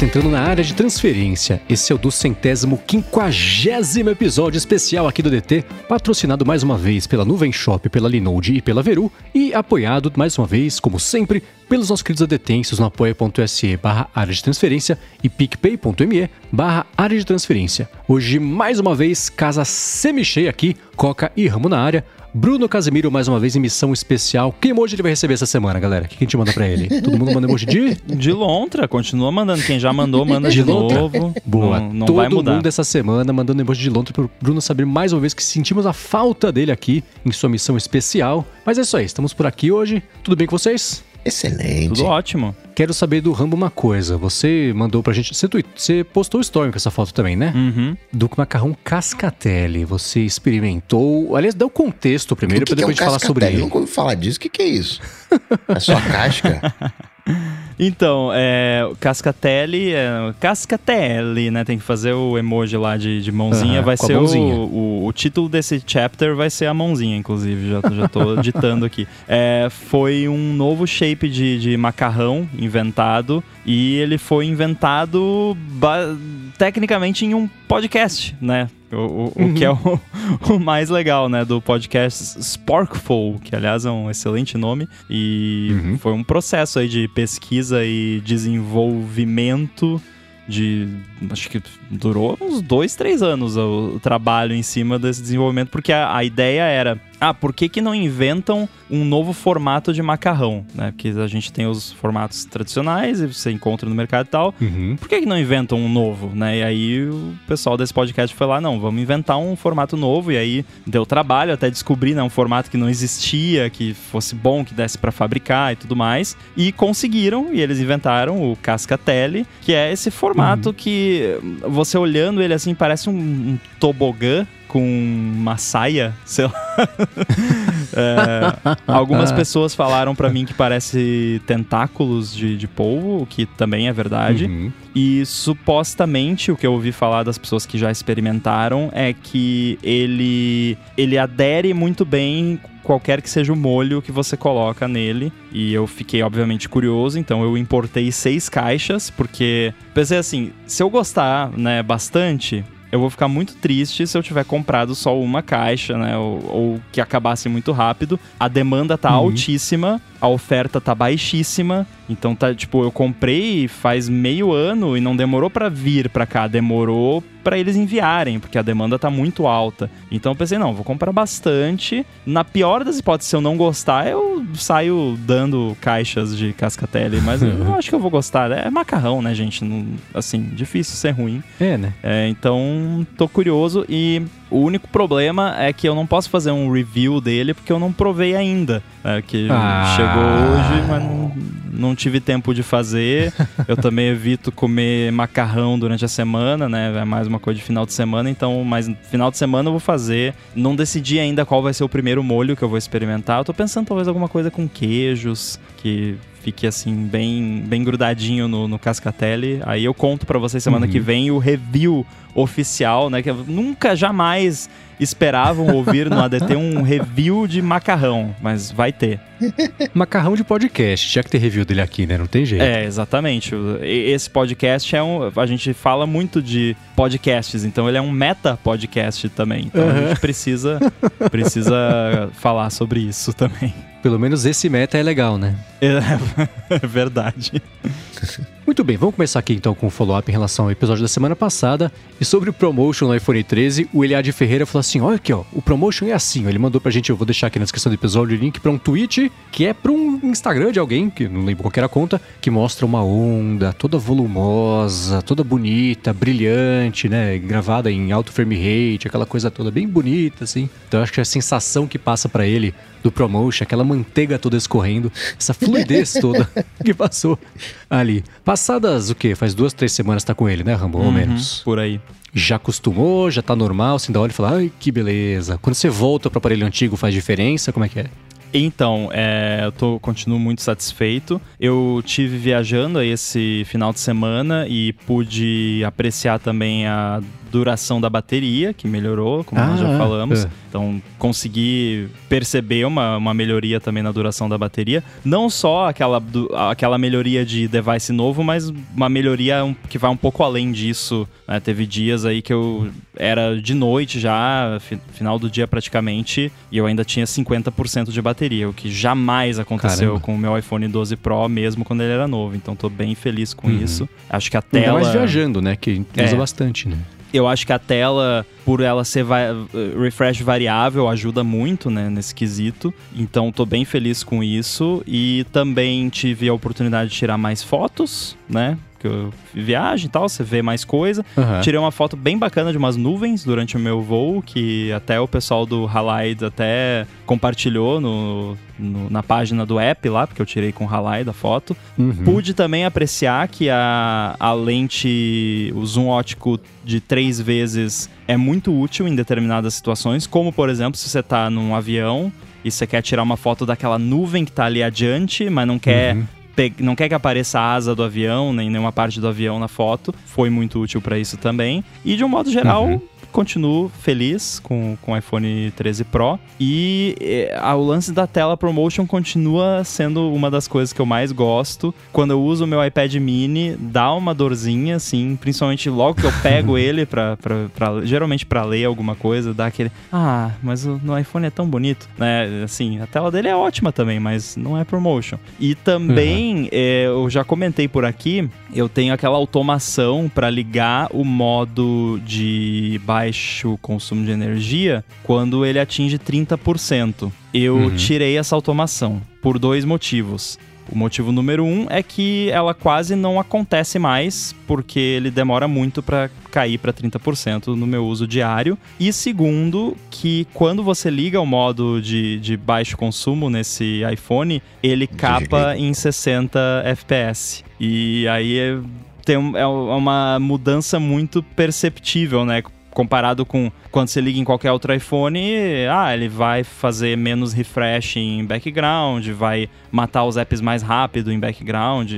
tá entrando na área de transferência. Esse é o do centésimo quinquagésimo episódio especial aqui do DT, patrocinado mais uma vez pela Nuvem Shop, pela Linode e pela Veru, e apoiado mais uma vez, como sempre, pelos nossos queridos adetêncios no apoia.se barra área de transferência e picpay.me barra área de transferência. Hoje, mais uma vez, casa semi-cheia aqui, Coca e Ramo na área, Bruno Casemiro, mais uma vez, em missão especial. Que emoji ele vai receber essa semana, galera? O que a gente manda pra ele? Todo mundo manda emoji de? De lontra, continua mandando. Quem já mandou, manda de, de novo. Boa. Não, não Todo vai mudar. mundo essa semana mandando emoji de lontra pro Bruno saber mais uma vez que sentimos a falta dele aqui em sua missão especial. Mas é isso aí, estamos por aqui hoje. Tudo bem com vocês? Excelente. Tudo ótimo. Quero saber do Rambo uma coisa. Você mandou pra gente. Você, você postou story com essa foto também, né? Uhum. Do macarrão cascatelli. Você experimentou. Aliás, dá o contexto primeiro, pra depois é um a gente falar sobre ele. Eu nunca ouvi falar disso. O que, que é isso? É só casca? Então, é, Cascatelli, é, Cascatelli, né? Tem que fazer o emoji lá de, de mãozinha. Uhum, vai ser o, o, o, título desse chapter vai ser a mãozinha, inclusive. Já, já tô ditando aqui. É, foi um novo shape de, de macarrão inventado e ele foi inventado tecnicamente em um podcast, né? O, o, uhum. o, que é o, o, mais legal, né, do podcast Sparkful, que aliás é um excelente nome, e uhum. foi um processo aí de pesquisa e desenvolvimento de. Acho que durou uns dois, três anos o, o trabalho em cima desse desenvolvimento, porque a, a ideia era ah, por que, que não inventam um novo formato de macarrão, né? Porque a gente tem os formatos tradicionais e você encontra no mercado e tal. Uhum. Por que, que não inventam um novo, né? E aí o pessoal desse podcast foi lá, não, vamos inventar um formato novo. E aí deu trabalho até descobrir, né? Um formato que não existia, que fosse bom, que desse para fabricar e tudo mais. E conseguiram, e eles inventaram o Cascatelli, que é esse formato uhum. que você olhando ele assim parece um, um tobogã com uma saia, sei lá. é, algumas pessoas falaram para mim que parece tentáculos de, de polvo, o que também é verdade. Uhum. E supostamente o que eu ouvi falar das pessoas que já experimentaram é que ele ele adere muito bem qualquer que seja o molho que você coloca nele. E eu fiquei, obviamente, curioso, então eu importei seis caixas, porque pensei assim, se eu gostar, né, bastante, eu vou ficar muito triste se eu tiver comprado só uma caixa, né? Ou, ou que acabasse muito rápido. A demanda tá uhum. altíssima, a oferta tá baixíssima. Então tá, tipo, eu comprei faz meio ano e não demorou para vir para cá, demorou para eles enviarem, porque a demanda tá muito alta. Então eu pensei, não, vou comprar bastante. Na pior das hipóteses, se eu não gostar, eu saio dando caixas de cascatelli, mas eu acho que eu vou gostar. É macarrão, né, gente? Não, assim, difícil ser ruim. É, né? É, então, tô curioso e o único problema é que eu não posso fazer um review dele porque eu não provei ainda. É, que ah. chegou hoje, mas não, não tive tempo de fazer. eu também evito comer macarrão durante a semana, né? É mais uma coisa de final de semana, então, mas final de semana eu vou fazer. Não decidi ainda qual vai ser o primeiro molho que eu vou experimentar. Eu tô pensando talvez alguma coisa com queijos, que fique assim bem bem grudadinho no, no cascatelli. Aí eu conto para vocês semana uhum. que vem o review oficial, né? Que nunca jamais esperavam ouvir no ADT um review de macarrão, mas vai ter. macarrão de podcast, já que tem review dele aqui, né? Não tem jeito. É, exatamente. Esse podcast é um. A gente fala muito de podcasts, então ele é um meta podcast também. Então uhum. a gente precisa, precisa falar sobre isso também. Pelo menos esse meta é legal, né? É, é verdade. Muito bem, vamos começar aqui então com o follow-up em relação ao episódio da semana passada. E sobre o promotion no iPhone 13, o Eliade Ferreira falou assim: olha aqui, ó, o promotion é assim. Ele mandou pra gente, eu vou deixar aqui na descrição do episódio o link pra um tweet que é pra um Instagram de alguém, que não lembro qual era a conta, que mostra uma onda toda volumosa, toda bonita, brilhante, né? Gravada em alto frame rate, aquela coisa toda bem bonita, assim. Então eu acho que a sensação que passa para ele do promotion, aquela manteiga toda escorrendo, essa fluidez toda que passou ali. Passadas o quê? Faz duas, três semanas tá com ele, né, Rambo? Uhum, ou menos. Por aí. Já acostumou, já tá normal, assim, da hora e fala, ai, que beleza. Quando você volta pro aparelho antigo faz diferença? Como é que é? Então, é, eu tô, continuo muito satisfeito. Eu tive viajando aí esse final de semana e pude apreciar também a duração da bateria, que melhorou, como ah, nós já ah, falamos. É. Então, consegui perceber uma, uma melhoria também na duração da bateria. Não só aquela, do, aquela melhoria de device novo, mas uma melhoria que vai um pouco além disso. Né? Teve dias aí que eu era de noite já, final do dia praticamente, e eu ainda tinha 50% de bateria, o que jamais aconteceu Caramba. com o meu iPhone 12 Pro, mesmo quando ele era novo. Então, tô bem feliz com uhum. isso. Acho que a tela. Ainda mais viajando, né? Que usa é. bastante, né? Eu acho que a tela, por ela ser va refresh variável, ajuda muito, né, nesse quesito. Então, tô bem feliz com isso. E também tive a oportunidade de tirar mais fotos, né? Que eu viagem e tal, você vê mais coisa. Uhum. Tirei uma foto bem bacana de umas nuvens durante o meu voo, que até o pessoal do Halide até compartilhou no, no, na página do app lá, porque eu tirei com o Halide a foto. Uhum. Pude também apreciar que a, a lente, o zoom ótico de três vezes é muito útil em determinadas situações, como por exemplo, se você está num avião e você quer tirar uma foto daquela nuvem que está ali adiante, mas não quer uhum não quer que apareça a asa do avião, nem nenhuma parte do avião na foto. Foi muito útil para isso também. E de um modo geral, uhum continuo feliz com, com o iPhone 13 Pro. E é, o lance da tela ProMotion continua sendo uma das coisas que eu mais gosto. Quando eu uso o meu iPad mini, dá uma dorzinha, assim, principalmente logo que eu pego ele, pra, pra, pra geralmente para ler alguma coisa, dá aquele. Ah, mas o, no iPhone é tão bonito, né? Assim, a tela dele é ótima também, mas não é ProMotion. E também, uhum. é, eu já comentei por aqui, eu tenho aquela automação para ligar o modo de baixo consumo de energia quando ele atinge 30%. Eu uhum. tirei essa automação por dois motivos. O motivo número um é que ela quase não acontece mais, porque ele demora muito para cair para 30% no meu uso diário. E segundo, que quando você liga o modo de, de baixo consumo nesse iPhone, ele capa em 60 FPS. E aí é, tem, é uma mudança muito perceptível, né? Comparado com quando você liga em qualquer outro iPhone, ah, ele vai fazer menos refresh em background, vai matar os apps mais rápido em background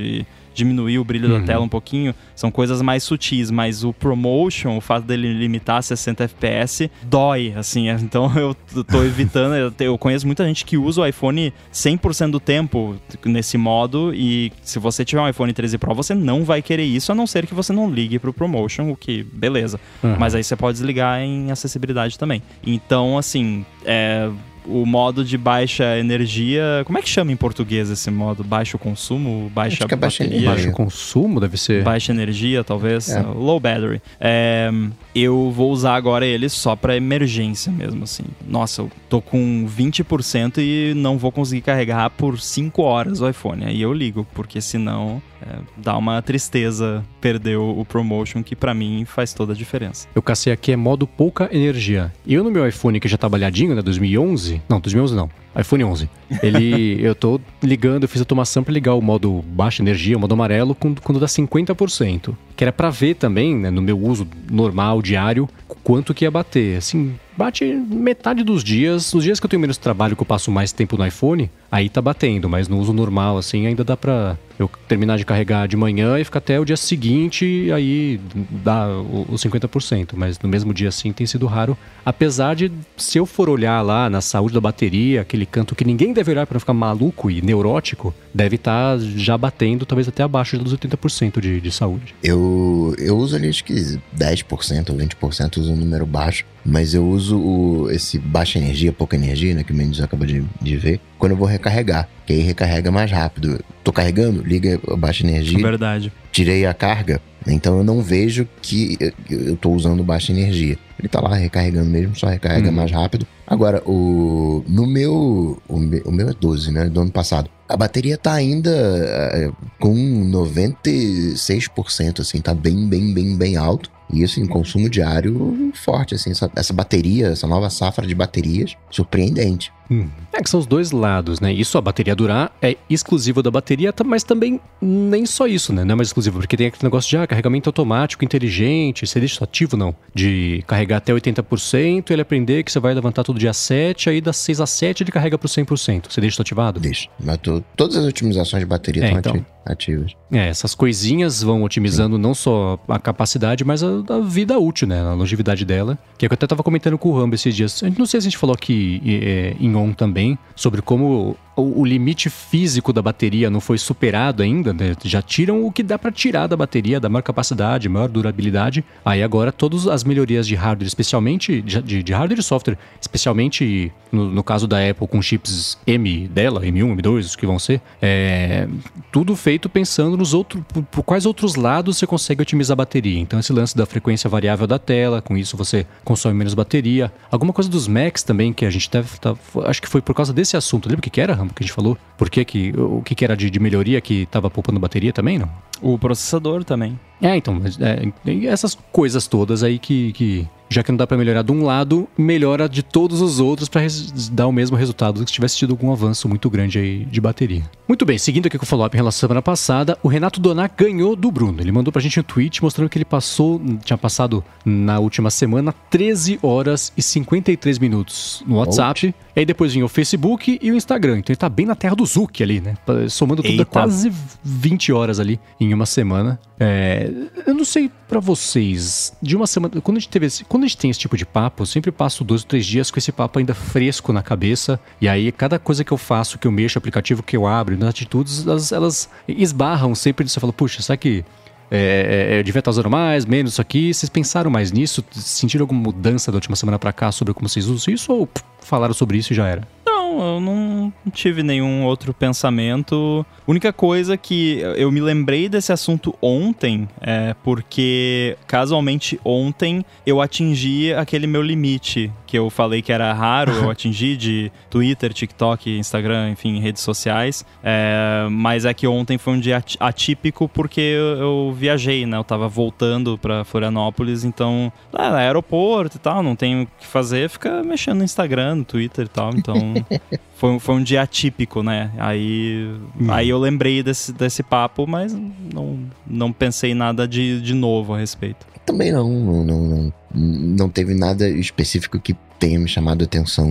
diminuir o brilho uhum. da tela um pouquinho, são coisas mais sutis, mas o promotion, o fato dele limitar a 60 FPS, dói, assim, então eu tô evitando, eu conheço muita gente que usa o iPhone 100% do tempo nesse modo e se você tiver um iPhone 13 Pro, você não vai querer isso, a não ser que você não ligue pro promotion, o que, beleza. Uhum. Mas aí você pode desligar em acessibilidade também. Então, assim, é o modo de baixa energia. Como é que chama em português esse modo? Baixo consumo? Baixa Acho é baixa bateria? Baixo consumo, deve ser. Baixa energia, talvez. É. Low battery. É, eu vou usar agora ele só para emergência mesmo, assim. Nossa, eu tô com 20% e não vou conseguir carregar por 5 horas o iPhone. Aí eu ligo, porque senão é, dá uma tristeza perder o, promotion, que para mim faz toda a diferença. Eu cacei aqui é modo pouca energia. Eu no meu iPhone, que já tá balhadinho, né, 2011... Não, 2011 não iPhone 11. Ele, eu tô ligando, eu fiz automação para ligar o modo baixa energia, o modo amarelo, quando, quando dá 50%. Que era para ver também, né, no meu uso normal, diário, quanto que ia bater. Assim, bate metade dos dias. Os dias que eu tenho menos trabalho, que eu passo mais tempo no iPhone, aí tá batendo. Mas no uso normal, assim, ainda dá pra eu terminar de carregar de manhã e ficar até o dia seguinte, aí dá os 50%. Mas no mesmo dia, assim, tem sido raro. Apesar de, se eu for olhar lá na saúde da bateria, aquele canto que ninguém deve olhar para ficar maluco e neurótico, deve estar tá já batendo, talvez até abaixo dos 80% de, de saúde. Eu, eu uso ali, acho que 10% ou 20%, uso um número baixo. Mas eu uso o, esse baixa energia, pouca energia, né? Que o Mendes acaba de, de ver. Quando eu vou recarregar. Que aí recarrega mais rápido. Tô carregando, liga a baixa energia. Verdade. Tirei a carga. Então eu não vejo que eu tô usando baixa energia. Ele tá lá recarregando mesmo, só recarrega uhum. mais rápido. Agora, o no meu o, meu. o meu é 12, né? Do ano passado. A bateria tá ainda é, com 96%, assim, tá bem, bem, bem, bem alto. E assim, consumo diário forte, assim, essa, essa bateria, essa nova safra de baterias, surpreendente. Hum. É que são os dois lados, né? Isso a bateria durar é exclusivo da bateria, mas também nem só isso, né? Não é mais exclusivo, porque tem aquele negócio de ah, carregamento automático, inteligente, você deixa ativo, não. De carregar até 80%, ele aprender que você vai levantar todo dia 7, aí das 6 a 7 ele carrega pro 100%. Você deixa isso ativado? Deixa. Mas tô, todas as otimizações de bateria É, estão então. ativas. É, essas coisinhas vão otimizando não só a capacidade, mas a, a vida útil, né? A longevidade dela. Que é que eu até tava comentando com o Rambo esses dias. Gente- Não sei se a gente falou aqui é, em on também, sobre como o, o limite físico da bateria não foi superado ainda, né? Já tiram o que dá pra tirar da bateria, da maior capacidade, maior durabilidade. Aí agora todas as melhorias de hardware, especialmente de, de- hardware e software, especialmente no, no caso da Apple com chips M dela, M1, M2, os que vão ser, é, tudo feito pensando nos outros, por, por quais outros lados você consegue otimizar a bateria. Então esse lance da frequência variável da tela, com isso você consome menos bateria. Alguma coisa dos Macs também que a gente deve, tá- acho que foi por causa desse assunto. Lembra o que, que era, Rambo, que a gente falou? Por que que, o que, que era de, de melhoria que tava poupando bateria também, não? O processador também. É, então, é, essas coisas todas aí que, que, já que não dá pra melhorar de um lado, melhora de todos os outros pra res- dar o mesmo resultado do que se tivesse tido algum avanço muito grande aí de bateria. Muito bem, seguindo aqui com o follow-up em relação à semana passada, o Renato Donac ganhou do Bruno. Ele mandou pra gente um tweet mostrando que ele passou, tinha passado na última semana 13 horas e 53 minutos no WhatsApp. E aí depois vinha o Facebook e o Instagram. Então ele tá bem na terra do Zuc ali, né? Somando tudo, é Eita. quase 20 horas ali em uma semana. É, eu não sei pra vocês, de uma semana. Quando a gente teve esse- quando a gente tem esse tipo de papo, eu sempre passo dois ou três dias com esse papo ainda fresco na cabeça. E aí, cada coisa que eu faço, que eu mexo, aplicativo que eu abro, nas atitudes, elas, elas esbarram sempre. Você fala, puxa, será que. É, é, eu devia estar usando mais, menos isso aqui. Vocês pensaram mais nisso? Sentiram alguma mudança da última semana pra cá sobre como vocês usam isso? Ou pff, falaram sobre isso e já era? Não, eu não tive nenhum outro pensamento. Única coisa que eu me lembrei desse assunto ontem é porque, casualmente, ontem eu atingi aquele meu limite que eu falei que era raro eu atingir de Twitter, TikTok, Instagram, enfim, redes sociais. É, mas é que ontem foi um dia atípico porque eu, eu viajei, né? Eu tava voltando pra Florianópolis, então, ah, aeroporto e tal, não tenho o que fazer, fica mexendo no Instagram, no Twitter e tal, então. Foi, um- foi um dia atípico, né? Aí, aí eu lembrei desse, desse papo, mas não, não pensei nada de, de novo a respeito. Também não, não, não, não, não teve nada específico que tenha me chamado atenção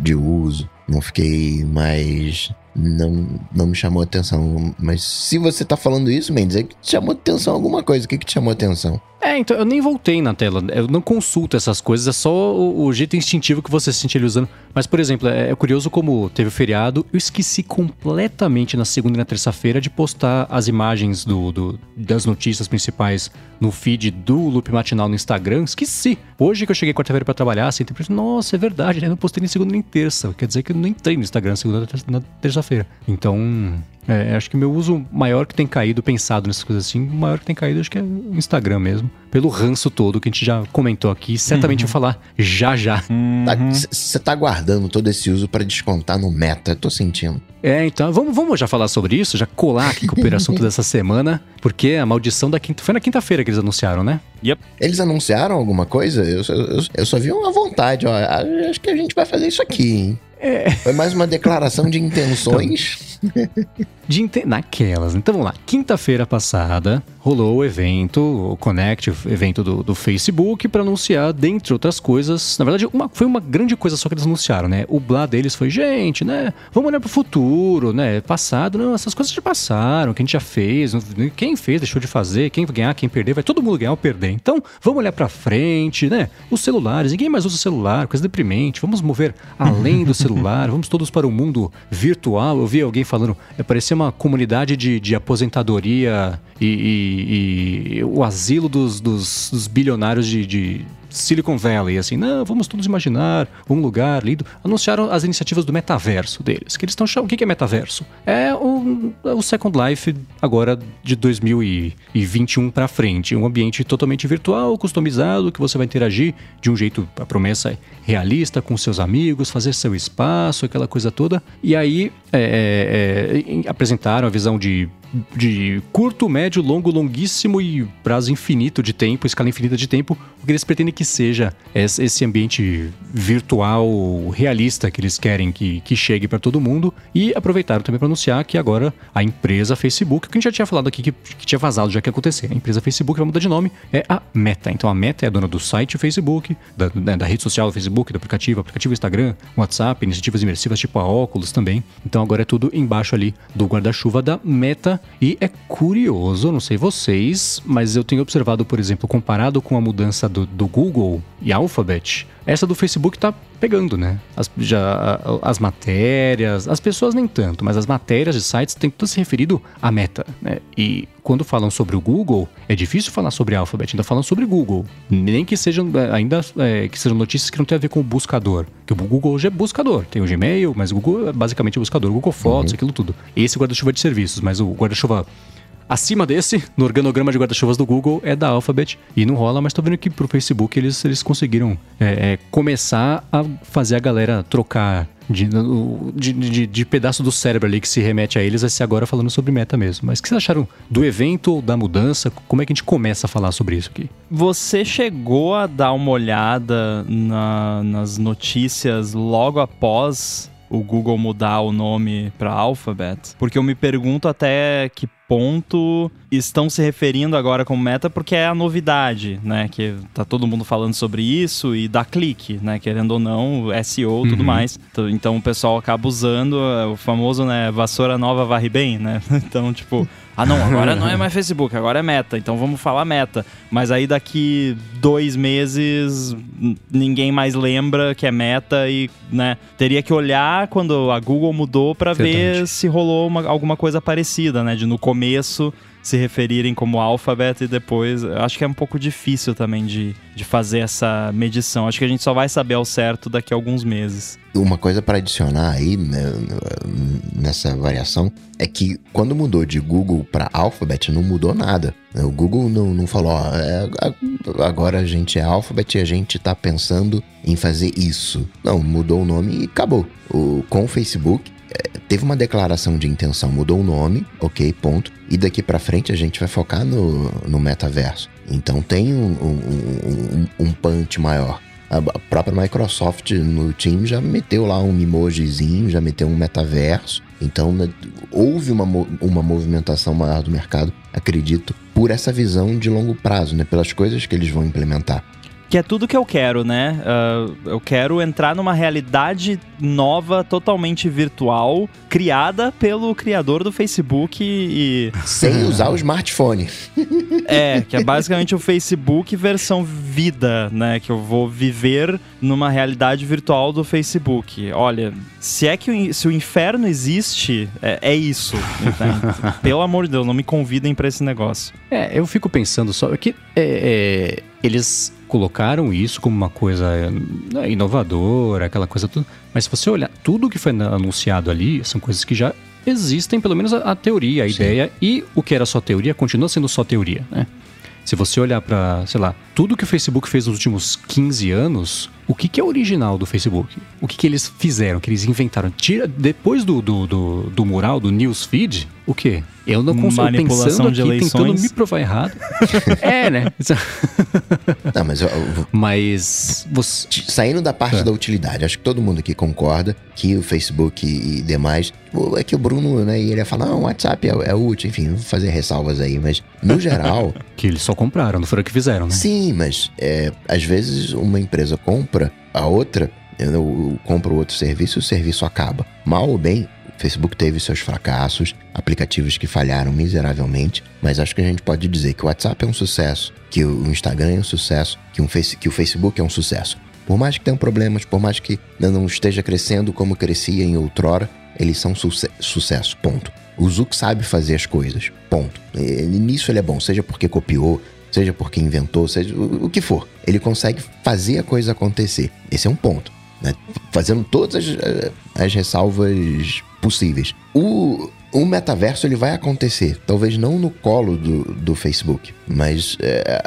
de, uso. Não fiquei mais. Não, não me chamou atenção. Mas se você tá falando isso, Mendes, é que te chamou atenção alguma coisa. O que, que te chamou atenção? É, então eu nem voltei na tela. Eu não consulto essas coisas, é só o, o jeito instintivo que você sente ele usando. Mas, por exemplo, é, é curioso como teve o feriado, eu esqueci completamente na segunda e na terça-feira de postar as imagens do, do- das notícias principais no feed do Loop Matinal no Instagram. Esqueci. Hoje que eu cheguei quarta-feira pra trabalhar, assim, eu nossa, é verdade, né? Não postei nem segunda nem terça. Quer dizer que eu não entrei no Instagram segunda na terça-feira. Então, é, acho que meu uso maior que tem caído, pensado nessas coisas assim, o maior que tem caído acho que é o Instagram mesmo. Pelo ranço todo que a gente já comentou aqui. Certamente vou falar já já. Você tá guardando todo esse uso pra descontar no meta, eu tô sentindo. É, então vamos, vamos já falar sobre isso, já colar aqui com o primeiro assunto dessa semana, porque a maldição da quinta. Foi na quinta-feira que eles anunciaram, né? Yep. Eles anunciaram alguma coisa? Eu, só- eu, eu só vi uma vontade, ó. Acho que a gente vai fazer isso aqui, hein? Foi mais uma declaração de intenções. De inte- Naquelas. Então vamos lá. Quinta-feira passada rolou o evento, o Connect, o evento do, do Facebook, para anunciar, dentre outras coisas. Na verdade, uma- foi uma grande coisa só que eles anunciaram, né? O blá deles foi, gente, né? Vamos olhar pro futuro, né? Passado, não, essas coisas já passaram, que a gente já fez. Quem fez, deixou de fazer, quem ganhar, quem perder, vai todo mundo ganhar ou perder. Então, vamos olhar pra frente, né? Os celulares, ninguém mais usa celular, coisa deprimente. Vamos mover além do celular, vamos todos para o mundo virtual. Eu vi alguém falando, é, parecia uma comunidade de, de aposentadoria e, e- e o asilo dos, dos- dos bilionários de, de Silicon Valley, assim, não, vamos todos imaginar um lugar lindo. Anunciaram as iniciativas do metaverso deles, que eles estão chamando. O que é metaverso? É o, o Second Life agora de 2021 para frente. Um ambiente totalmente virtual, customizado, que você vai interagir de um jeito, a promessa é realista, com seus amigos, fazer seu espaço, aquela coisa toda. E aí é, é, é apresentaram a visão de de curto, médio, longo, longuíssimo e prazo infinito de tempo, escala infinita de tempo, o que eles pretendem que seja esse ambiente virtual realista que eles querem que, que chegue para todo mundo. E aproveitaram também para anunciar que agora a empresa Facebook, que a gente já tinha falado aqui que, que tinha vazado já que ia acontecer, a empresa Facebook vai mudar de nome, é a Meta. Então a Meta é a dona do site Facebook, da, da, da rede social do Facebook, do aplicativo, aplicativo Instagram, WhatsApp, iniciativas imersivas tipo a óculos também. Então agora é tudo embaixo ali do guarda-chuva da Meta. E é curioso, não sei vocês, mas eu tenho observado, por exemplo, comparado com a mudança do, do Google e Alphabet, essa do Facebook tá pegando, né? As, já, as matérias, as pessoas nem tanto, mas as matérias de sites têm tudo se referido à meta, né? E quando falam sobre o Google, é difícil falar sobre Alphabet, ainda falam sobre Google. Nem que sejam ainda é, que sejam notícias que não têm a ver com o buscador. Que o Google hoje é buscador. Tem o Gmail, mas o Google é basicamente buscador. O Google Fotos, uhum. aquilo tudo. Esse guarda-chuva de serviços, mas o guarda-chuva acima desse, no organograma de guarda-chuvas do Google, é da Alphabet. E não rola, mas tô vendo que pro Facebook eles, eles conseguiram é, é, começar a fazer a galera trocar de, de, de, de, pedaço do cérebro ali que se remete a eles, vai ser agora falando sobre meta mesmo. Mas o que vocês acharam do evento ou da mudança? Como é que a gente começa a falar sobre isso aqui? Você chegou a dar uma olhada na, nas notícias logo após o Google mudar o nome para Alphabet, porque eu me pergunto até que ponto estão se referindo agora como meta porque é a novidade, né? Que tá todo mundo falando sobre isso e dá clique, né? Querendo ou não, SEO e tudo uhum. mais. Então o pessoal acaba usando é, o famoso, né? Vassoura nova varre bem, né? Então, tipo, ah, não, agora não é mais Facebook, agora é meta, então vamos falar meta. Mas aí daqui dois meses ninguém mais lembra que é meta e, né, teria que olhar quando a Google mudou para ver se rolou uma, alguma coisa parecida, né? De no começo se referirem como alfabeto e depois. Acho que é um pouco difícil também de, de fazer essa medição. Acho que a gente só vai saber ao certo daqui a alguns meses. Uma coisa para adicionar aí né, nessa variação é que quando mudou de Google para Alphabet não mudou nada. O Google não, não falou, ó, é, agora a gente é Alphabet e a gente está pensando em fazer isso. Não, mudou o nome e acabou. O, com o Facebook, teve uma declaração de intenção, mudou o nome, ok, ponto. E daqui para frente a gente vai focar no, no metaverso. Então tem um, um, um, um punch maior. A própria Microsoft no time já meteu lá um emojizinho, já meteu um metaverso. Então né, houve uma, uma movimentação maior do mercado, acredito, por essa visão de longo prazo, né? Pelas coisas que eles vão implementar que é tudo que eu quero, né? Uh, eu quero entrar numa realidade nova, totalmente virtual, criada pelo criador do Facebook e. Sem usar o smartphone. É, que é basicamente o Facebook versão vida, né? Que eu vou viver numa realidade virtual do Facebook. Olha, se é que o, se o inferno existe, é, é isso. Pelo amor de Deus, não me convidem para esse negócio. É, eu fico pensando só que é, é, eles colocaram isso como uma coisa né, inovadora, aquela coisa tudo. Mas se você olhar tudo que foi anunciado ali, são coisas que já existem, pelo menos a, a teoria, a Sim. ideia, e o que era só teoria continua sendo só teoria, né? Se você olhar para, sei lá, tudo que o Facebook fez nos últimos 15 anos, o que, que é original do Facebook? O que, que eles fizeram, que eles inventaram? Tira, depois do, do, do, do mural, do newsfeed, o quê? Eu não consigo pensando aqui, eleições. tentando me provar errado. é, né? não, mas, eu, eu, mas você... saindo da parte é. da utilidade, acho que todo mundo aqui concorda que o Facebook e demais, é que o Bruno, né, ele ia falar, não, o WhatsApp é, é útil, enfim, vou fazer ressalvas aí, mas no geral, que eles só compraram, não foram que fizeram, né? Sim, mas é, às vezes uma empresa compra a outra, eu, eu compro outro serviço e o serviço acaba. Mal ou bem, Facebook teve seus fracassos, aplicativos que falharam miseravelmente, mas acho que a gente pode dizer que o WhatsApp é um sucesso, que o Instagram é um sucesso, que, um face, que o Facebook é um sucesso. Por mais que tenham problemas, por mais que não esteja crescendo como crescia em outrora, eles são suce sucesso, ponto. O Zuck sabe fazer as coisas, ponto. E, nisso ele é bom, seja porque copiou, seja porque inventou, seja o, o que for. Ele consegue fazer a coisa acontecer. Esse é um ponto. Né? Fazendo todas as, as ressalvas possíveis. O, o metaverso ele vai acontecer, talvez não no colo do, do Facebook, mas é,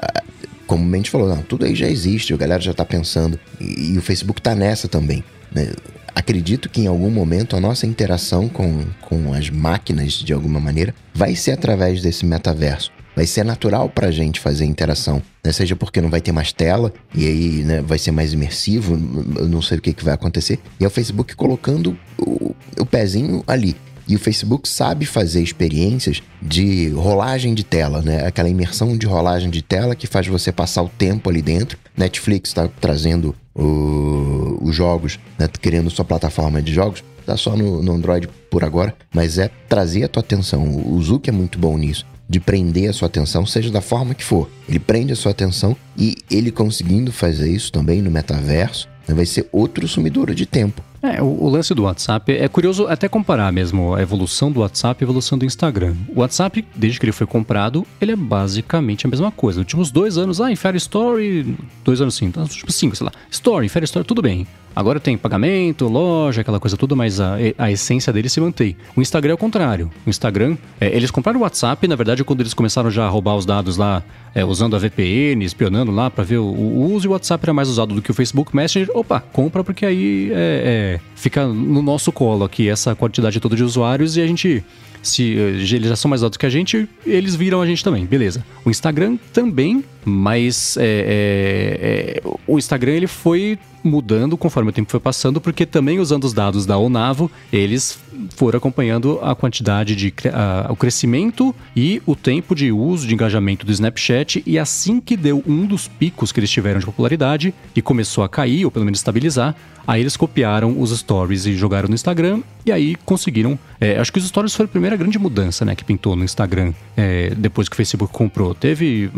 como o Mendes falou, não, tudo aí já existe, a galera já está pensando e, e, o Facebook está nessa também. Né? Acredito que em algum momento a nossa interação com, com as máquinas, de alguma maneira, vai ser através desse metaverso. Vai ser natural para a gente fazer interação, né? seja porque não vai ter mais tela e aí né, vai ser mais imersivo, eu não sei o que, que vai acontecer. E é o Facebook colocando o, o pezinho ali. E o Facebook sabe fazer experiências de rolagem de tela, né? Aquela imersão de rolagem de tela que faz você passar o tempo ali dentro. Netflix está trazendo os jogos, né? querendo sua plataforma de jogos. Tá só no, no Android por agora, mas é trazer a tua atenção. O Zuki é muito bom nisso de prender a sua atenção, seja da forma que for. Ele prende a sua atenção e ele conseguindo fazer isso também no metaverso, né, vai ser outro sumidouro de tempo. É, o, o, lance do WhatsApp é curioso até comparar mesmo a evolução do WhatsApp e a evolução do Instagram. O WhatsApp, desde que ele foi comprado, ele é basicamente a mesma coisa. Nos últimos dois anos, ah, infere story, dois anos sim, então, tipo cinco, sei lá. Story, infere story, tudo bem. Agora tem pagamento, loja, aquela coisa toda, mas a, a essência dele se mantém. O Instagram é o contrário. O Instagram, é, eles compraram o WhatsApp, na verdade, quando eles começaram já a roubar os dados lá, é, usando a VPN, espionando lá para ver o, o, uso, e o WhatsApp era mais usado do que o Facebook Messenger. Opa, compra porque aí é, é, fica no nosso colo aqui essa quantidade toda de usuários e a gente se eh, eles já são mais altos que a gente, eles viram a gente também, beleza. O Instagram também, mas é, é, é, o Instagram ele foi mudando conforme o tempo foi passando, porque também usando os dados da Onavo, eles foram acompanhando a quantidade de o crescimento e o tempo de uso de engajamento do Snapchat e assim que deu um dos picos que eles tiveram de popularidade e começou a cair ou pelo menos estabilizar, aí eles copiaram os stories e jogaram no Instagram e aí conseguiram. É, acho que os stories foi a primeira grande mudança, né, que pintou no Instagram é, depois que o Facebook comprou. Teve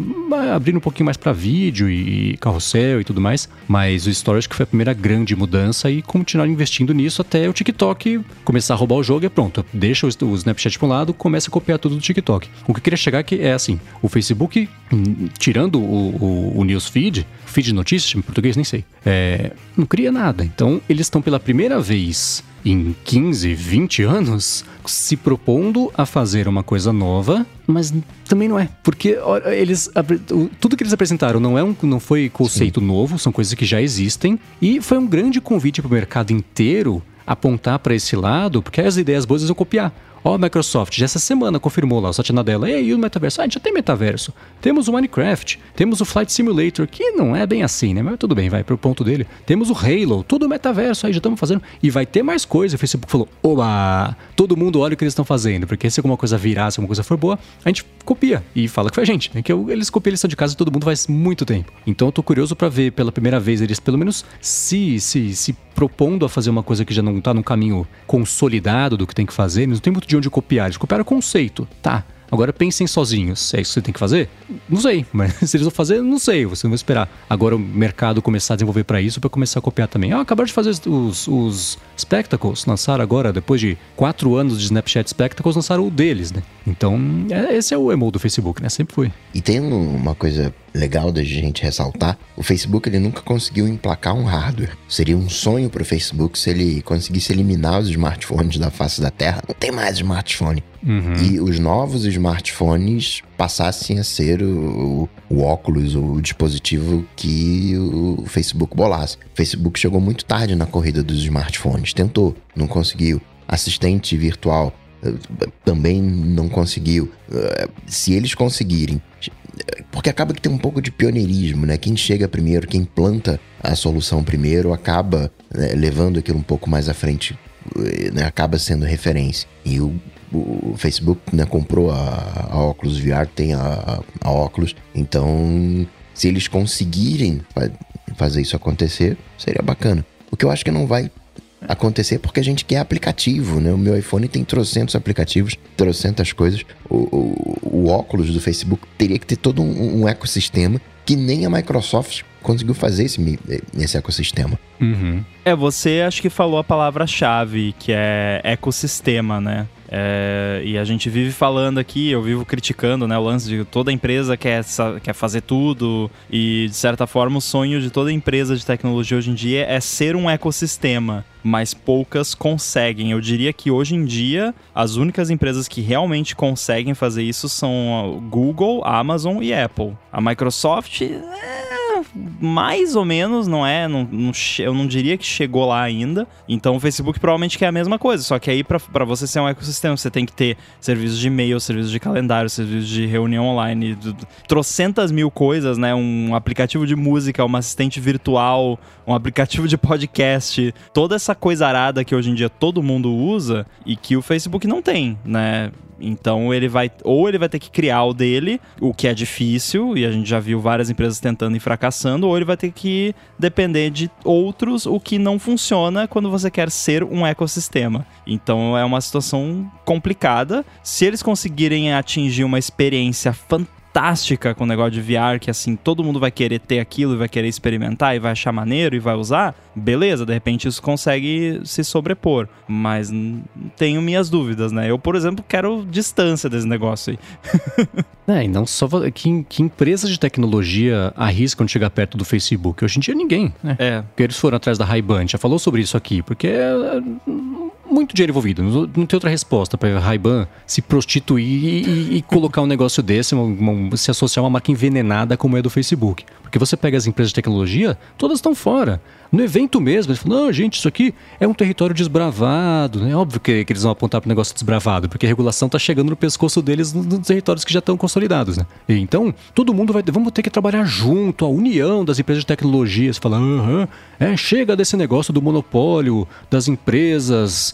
abrindo um pouquinho mais para vídeo e carrossel e tudo mais, mas o stories que foi a primeira grande mudança e continuar investindo nisso até o TikTok começar a roubar o jogo e é pronto. Deixa o Snapchat para um lado, começa a copiar tudo do TikTok. O que eu queria chegar aqui é assim: o Facebook, hum, tirando o, o, o newsfeed, feed de notícias, em português nem sei, é, não cria nada. Então eles estão pela primeira vez em 15, 20 anos se propondo a fazer uma coisa nova, mas também não é, porque eles tudo que eles apresentaram não é um não foi conceito Sim. novo, são coisas que já existem e foi um grande convite para o mercado inteiro apontar para esse lado, porque as ideias boas eles vão copiar. Ó, a Microsoft já essa semana confirmou lá o Satya dela. E aí, o metaverso? Ah, a gente já tem metaverso. Temos o Minecraft, temos o Flight Simulator, que não é bem assim, né? Mas tudo bem, vai pro ponto dele. Temos o Halo, tudo metaverso, aí já estamos fazendo. E vai ter mais coisa. O Facebook falou: oba, todo mundo olha o que eles estão fazendo, porque se alguma coisa virar, se alguma coisa for boa, a gente copia e fala que foi a gente, né? Que eles copiam a lição de casa e todo mundo faz muito tempo. Então eu tô curioso para ver pela primeira vez eles, pelo menos, se, se, se propondo a fazer uma coisa que já não tá no caminho consolidado do que tem que fazer, eles não tem muito de onde copiar, eles copiaram o conceito, tá? Agora pensem sozinhos. É isso que você tem que fazer? Não sei, mas se eles vão fazer, não sei. Você não vai esperar. Agora o mercado começar a desenvolver para isso, para começar a copiar também. Ah, acabaram de fazer os, os Spectacles, lançaram agora, depois de quatro anos de Snapchat Spectacles, lançaram o deles, né? Então, é, esse é o emo do Facebook, né? Sempre foi. E tem uma coisa legal da gente ressaltar, o Facebook ele nunca conseguiu emplacar um hardware. Seria um sonho para o Facebook se ele conseguisse eliminar os smartphones da face da Terra. Não tem mais smartphone. Uhum. E os novos smartphones passassem a ser o, o óculos, o dispositivo que o Facebook bolasse. O Facebook chegou muito tarde na corrida dos smartphones, tentou, não conseguiu. Assistente virtual eh, também não conseguiu. Eh, se eles conseguirem porque acaba que tem um pouco de pioneirismo, né? Quem chega primeiro, quem planta a solução primeiro, acaba né, levando aquilo um pouco mais à frente, eh, né? acaba sendo referência. E o o Facebook né, comprou a, a Oculus VR, tem a, a, Oculus. Então, se eles conseguirem fazer isso acontecer, seria bacana. O que eu acho que não vai acontecer porque a gente quer aplicativo, né? O meu iPhone tem trocentos aplicativos, trocentas coisas. O, o, o óculos do Facebook teria que ter todo um, um ecossistema que nem a Microsoft conseguiu fazer esse, esse ecossistema. Uhum. É, você acho que falou a palavra-chave, que é ecossistema, né? É, e a gente vive falando aqui, eu vivo criticando né, o lance de toda empresa quer, quer fazer tudo. E, de certa forma, o sonho de toda empresa de tecnologia hoje em dia é ser um ecossistema mas poucas conseguem. Eu diria que hoje em dia as únicas empresas que realmente conseguem fazer isso são Google, Amazon e Apple. A Microsoft é mais ou menos, não é? Não, não, eu não diria que chegou lá ainda. Então o Facebook provavelmente quer a mesma coisa. Só que aí, para você ser um ecossistema, você tem que ter serviços de e-mail, serviços de calendário, serviços de reunião online, trocentas mil coisas, né? Um aplicativo de música, um assistente virtual, um aplicativo de podcast, toda essa coisa arada que hoje em dia todo mundo usa e que o Facebook não tem, né? Então ele vai ou ele vai ter que criar o dele, o que é difícil e a gente já viu várias empresas tentando e fracassando, ou ele vai ter que depender de outros, o que não funciona quando você quer ser um ecossistema. Então é uma situação complicada. Se eles conseguirem atingir uma experiência fantástica fantástica com o negócio de VR, que assim, todo mundo vai querer ter aquilo e vai querer experimentar e vai achar maneiro e vai usar, beleza, de repente isso consegue se sobrepor. Mas tenho minhas dúvidas, né? Eu, por exemplo, quero distância desse negócio aí. é, e não só. Que, que empresas de tecnologia arriscam chegar perto do Facebook? Hoje em dia ninguém, né? É. Porque eles foram atrás da Ray-Ban, já falou sobre isso aqui, porque é, muito dinheiro envolvido. Não, não tem outra resposta para Ray-Ban se prostituir e, e, colocar um negócio desse, uma, uma, se associar a uma marca envenenada como é do Facebook. Porque você pega as empresas de tecnologia, todas estão fora. No evento mesmo, eles falam, não, gente, isso aqui é um território desbravado. É óbvio que, que eles vão apontar para o negócio desbravado, porque a regulação está chegando no pescoço deles nos, nos territórios que já estão consolidados. Né? E, então, todo mundo vai. Vamos ter que trabalhar junto, a união das empresas de tecnologia. Você fala, aham, é, chega desse negócio do monopólio, das empresas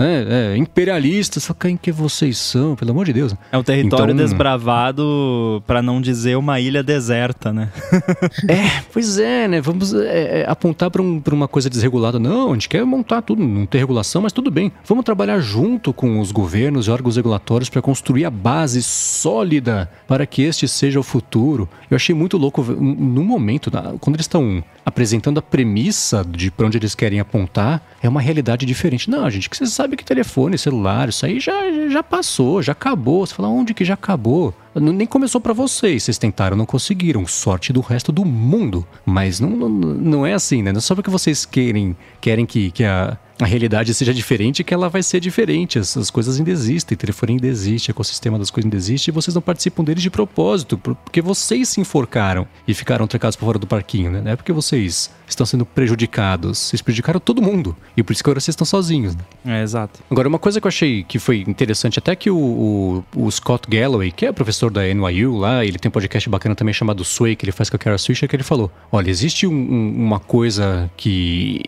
é, é, imperialistas. Só quem que vocês são, pelo amor de Deus. É um território então, desbravado, para não dizer uma ilha deserta, né? é, pois é, né? Vamos é, é apontar para um, uma coisa desregulada. Não, a gente quer montar tudo, não ter regulação, mas tudo bem. Vamos trabalhar junto com os governos e órgãos regulatórios para construir a base sólida para que este seja o futuro. Eu achei muito louco no momento, quando eles estão apresentando a premissa de para onde eles querem apontar, é uma realidade diferente. Não, gente, que você sabe que telefone, celular, isso aí já, já passou, já acabou. Você fala, onde que já acabou? Nem começou para vocês, vocês tentaram, não conseguiram. Sorte do resto do mundo. Mas não, não, não é assim, né? Não é só porque vocês querem, querem que, que a a realidade seja diferente, que ela vai ser diferente. As, as coisas ainda existem, telefone ainda existe, o ecossistema das coisas ainda existe e vocês não participam deles de propósito, porque vocês se enforcaram e ficaram trancados por fora do parquinho, né? Não é porque vocês estão sendo prejudicados, vocês prejudicaram todo mundo e por isso que agora vocês estão sozinhos. Né? É, exato. Agora, uma coisa que eu achei que foi interessante, até que o, o, o, Scott Galloway, que é professor da NYU lá, ele tem um podcast bacana também chamado Sway, que ele faz com a Kara Swisher, que ele falou: olha, existe um, um, uma coisa que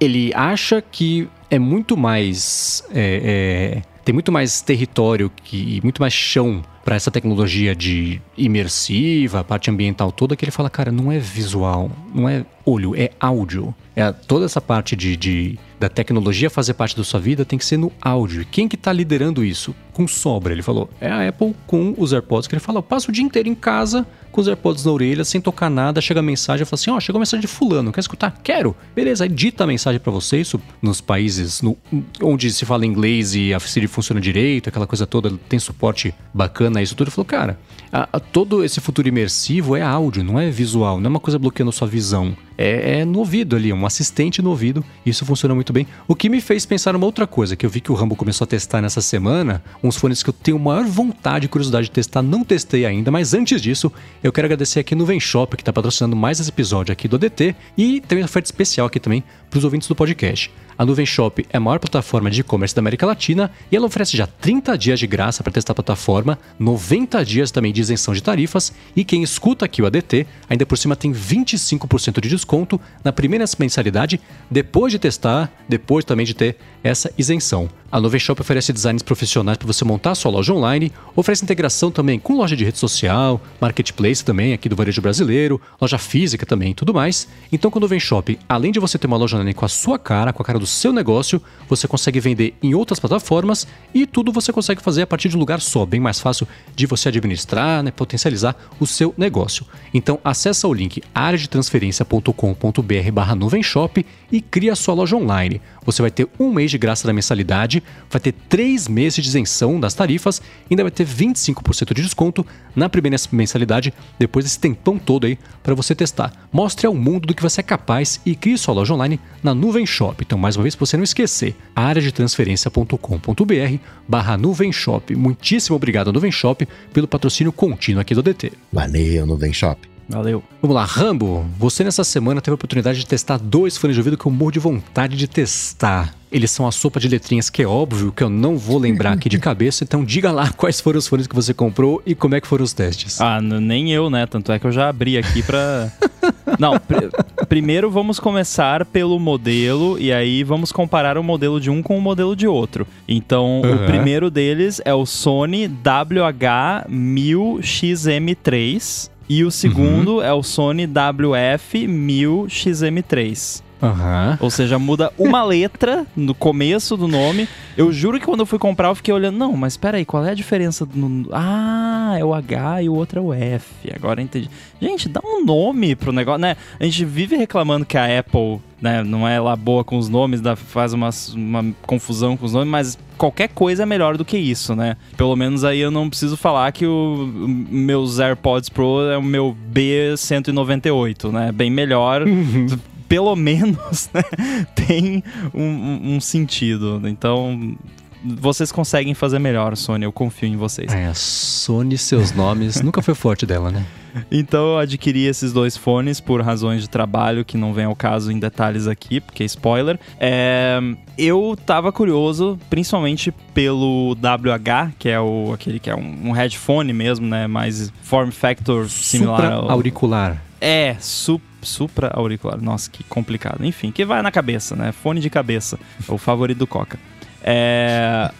ele acha que é muito mais. É, é, tem muito mais território que, muito mais chão para essa tecnologia de imersiva, a parte ambiental toda, que ele fala, cara, não é visual, não é olho, é áudio. É, toda essa parte de, de, da tecnologia fazer parte da sua vida tem que ser no áudio. Quem que está liderando isso? Com sobra, ele falou. É a Apple com os AirPods, que ele fala, eu passo o dia inteiro em casa com os AirPods na orelha, sem tocar nada, chega a mensagem, eu falo assim, ó, oh, chegou a mensagem de fulano, quer escutar? Quero! Beleza, aí dita a mensagem para você, isso nos países no, onde se fala inglês e a Siri funciona direito, aquela coisa toda, tem suporte bacana, isso tudo. Ele falou, cara, a, a, todo esse futuro imersivo é áudio, não é visual, não é uma coisa bloqueando a sua visão é, é, no ouvido ali, um assistente no ouvido. Isso funciona muito bem. O que me fez pensar numa outra coisa, que eu vi que o Rambo começou a testar nessa semana, uns fones que eu tenho maior vontade e curiosidade de testar, não testei ainda, mas antes disso, eu quero agradecer aqui no Venshop, que está patrocinando mais esse episódio aqui do ADT, e tem uma oferta especial aqui também para os ouvintes do podcast. A Nuvem Shop é a maior plataforma de e-commerce da América Latina e ela oferece já 30 dias de graça para testar a plataforma, 90 dias também de isenção de tarifas e quem escuta aqui o ADT ainda por cima tem 25% de desconto na primeira mensalidade depois de testar, depois também de ter essa isenção. A Nuvem Shop oferece designs profissionais para você montar sua loja online, oferece integração também com loja de rede social, marketplace também aqui do varejo brasileiro, loja física também e tudo mais. Então com a Nuvem Shop, além de você ter uma loja online com a sua cara, com a cara do seu negócio, você consegue vender em outras plataformas e tudo você consegue fazer a partir de um lugar só, bem mais fácil de você administrar, né, potencializar o seu negócio. Então acessa o link areadetransferencia.com.br sonyfone.com.br barra nuvenshop e cria sua loja online. Você vai ter um mês de graça da mensalidade, vai ter três meses de isenção das tarifas e ainda vai ter 25% de desconto na primeira mensalidade depois desse tempão todo aí para você testar. Mostre ao mundo do que você é capaz e crie sua loja online na Nuvem Shop. Então, mais uma vez, para você não esquecer, área de transferência.com.br barra Nuvem Shop. Muitíssimo obrigado, Nuvem Shop, pelo patrocínio contínuo aqui do DT. Valeu, Nuvem Shop. Valeu. Vamos lá, Rambo, você nessa semana teve a oportunidade de testar dois fones de ouvido que eu morro de vontade de testar. Eles são a sopa de letrinhas que é óbvio que eu não vou lembrar aqui de cabeça, então diga lá quais foram os fones que você comprou e como é que foram os testes. Ah, nem eu, né? Tanto é que eu já abri aqui pra. não, pr primeiro vamos começar pelo modelo e aí vamos comparar o modelo de um com o modelo de outro. Então, uhum. o primeiro deles é o Sony WH-1000XM3 e o segundo uhum. é o Sony WF-1000XM3. Uhum. Ou seja, muda uma letra no começo do nome. Eu juro que quando eu fui comprar, eu fiquei olhando. Não, mas espera aí, qual é a diferença? No... Ah, é o H e o outro é o F. Agora entendi. Gente, dá um nome pro negócio, né? A gente vive reclamando que a Apple né, não é lá boa com os nomes, dá, faz uma, uma confusão com os nomes, mas qualquer coisa é melhor do que isso, né? Pelo menos aí eu não preciso falar que o meus AirPods Pro é o meu B198, né? Bem melhor. Uhum pelo menos né, tem um, um, sentido. Então, vocês conseguem fazer melhor, Sony. Eu confio em vocês. É, a Sony, seus nomes, nunca foi forte dela, né? Então eu adquiri esses dois fones por razões de trabalho que não vem ao caso em detalhes aqui, porque é spoiler. É, eu tava curioso, principalmente pelo WH, que é o aquele que é um, um headphone mesmo, né? Mais form factor similar Supra ao auricular. É, super supra-auricular. Nossa, que complicado. Enfim, que vai na cabeça, né? Fone de cabeça. o favorito do Coca. É.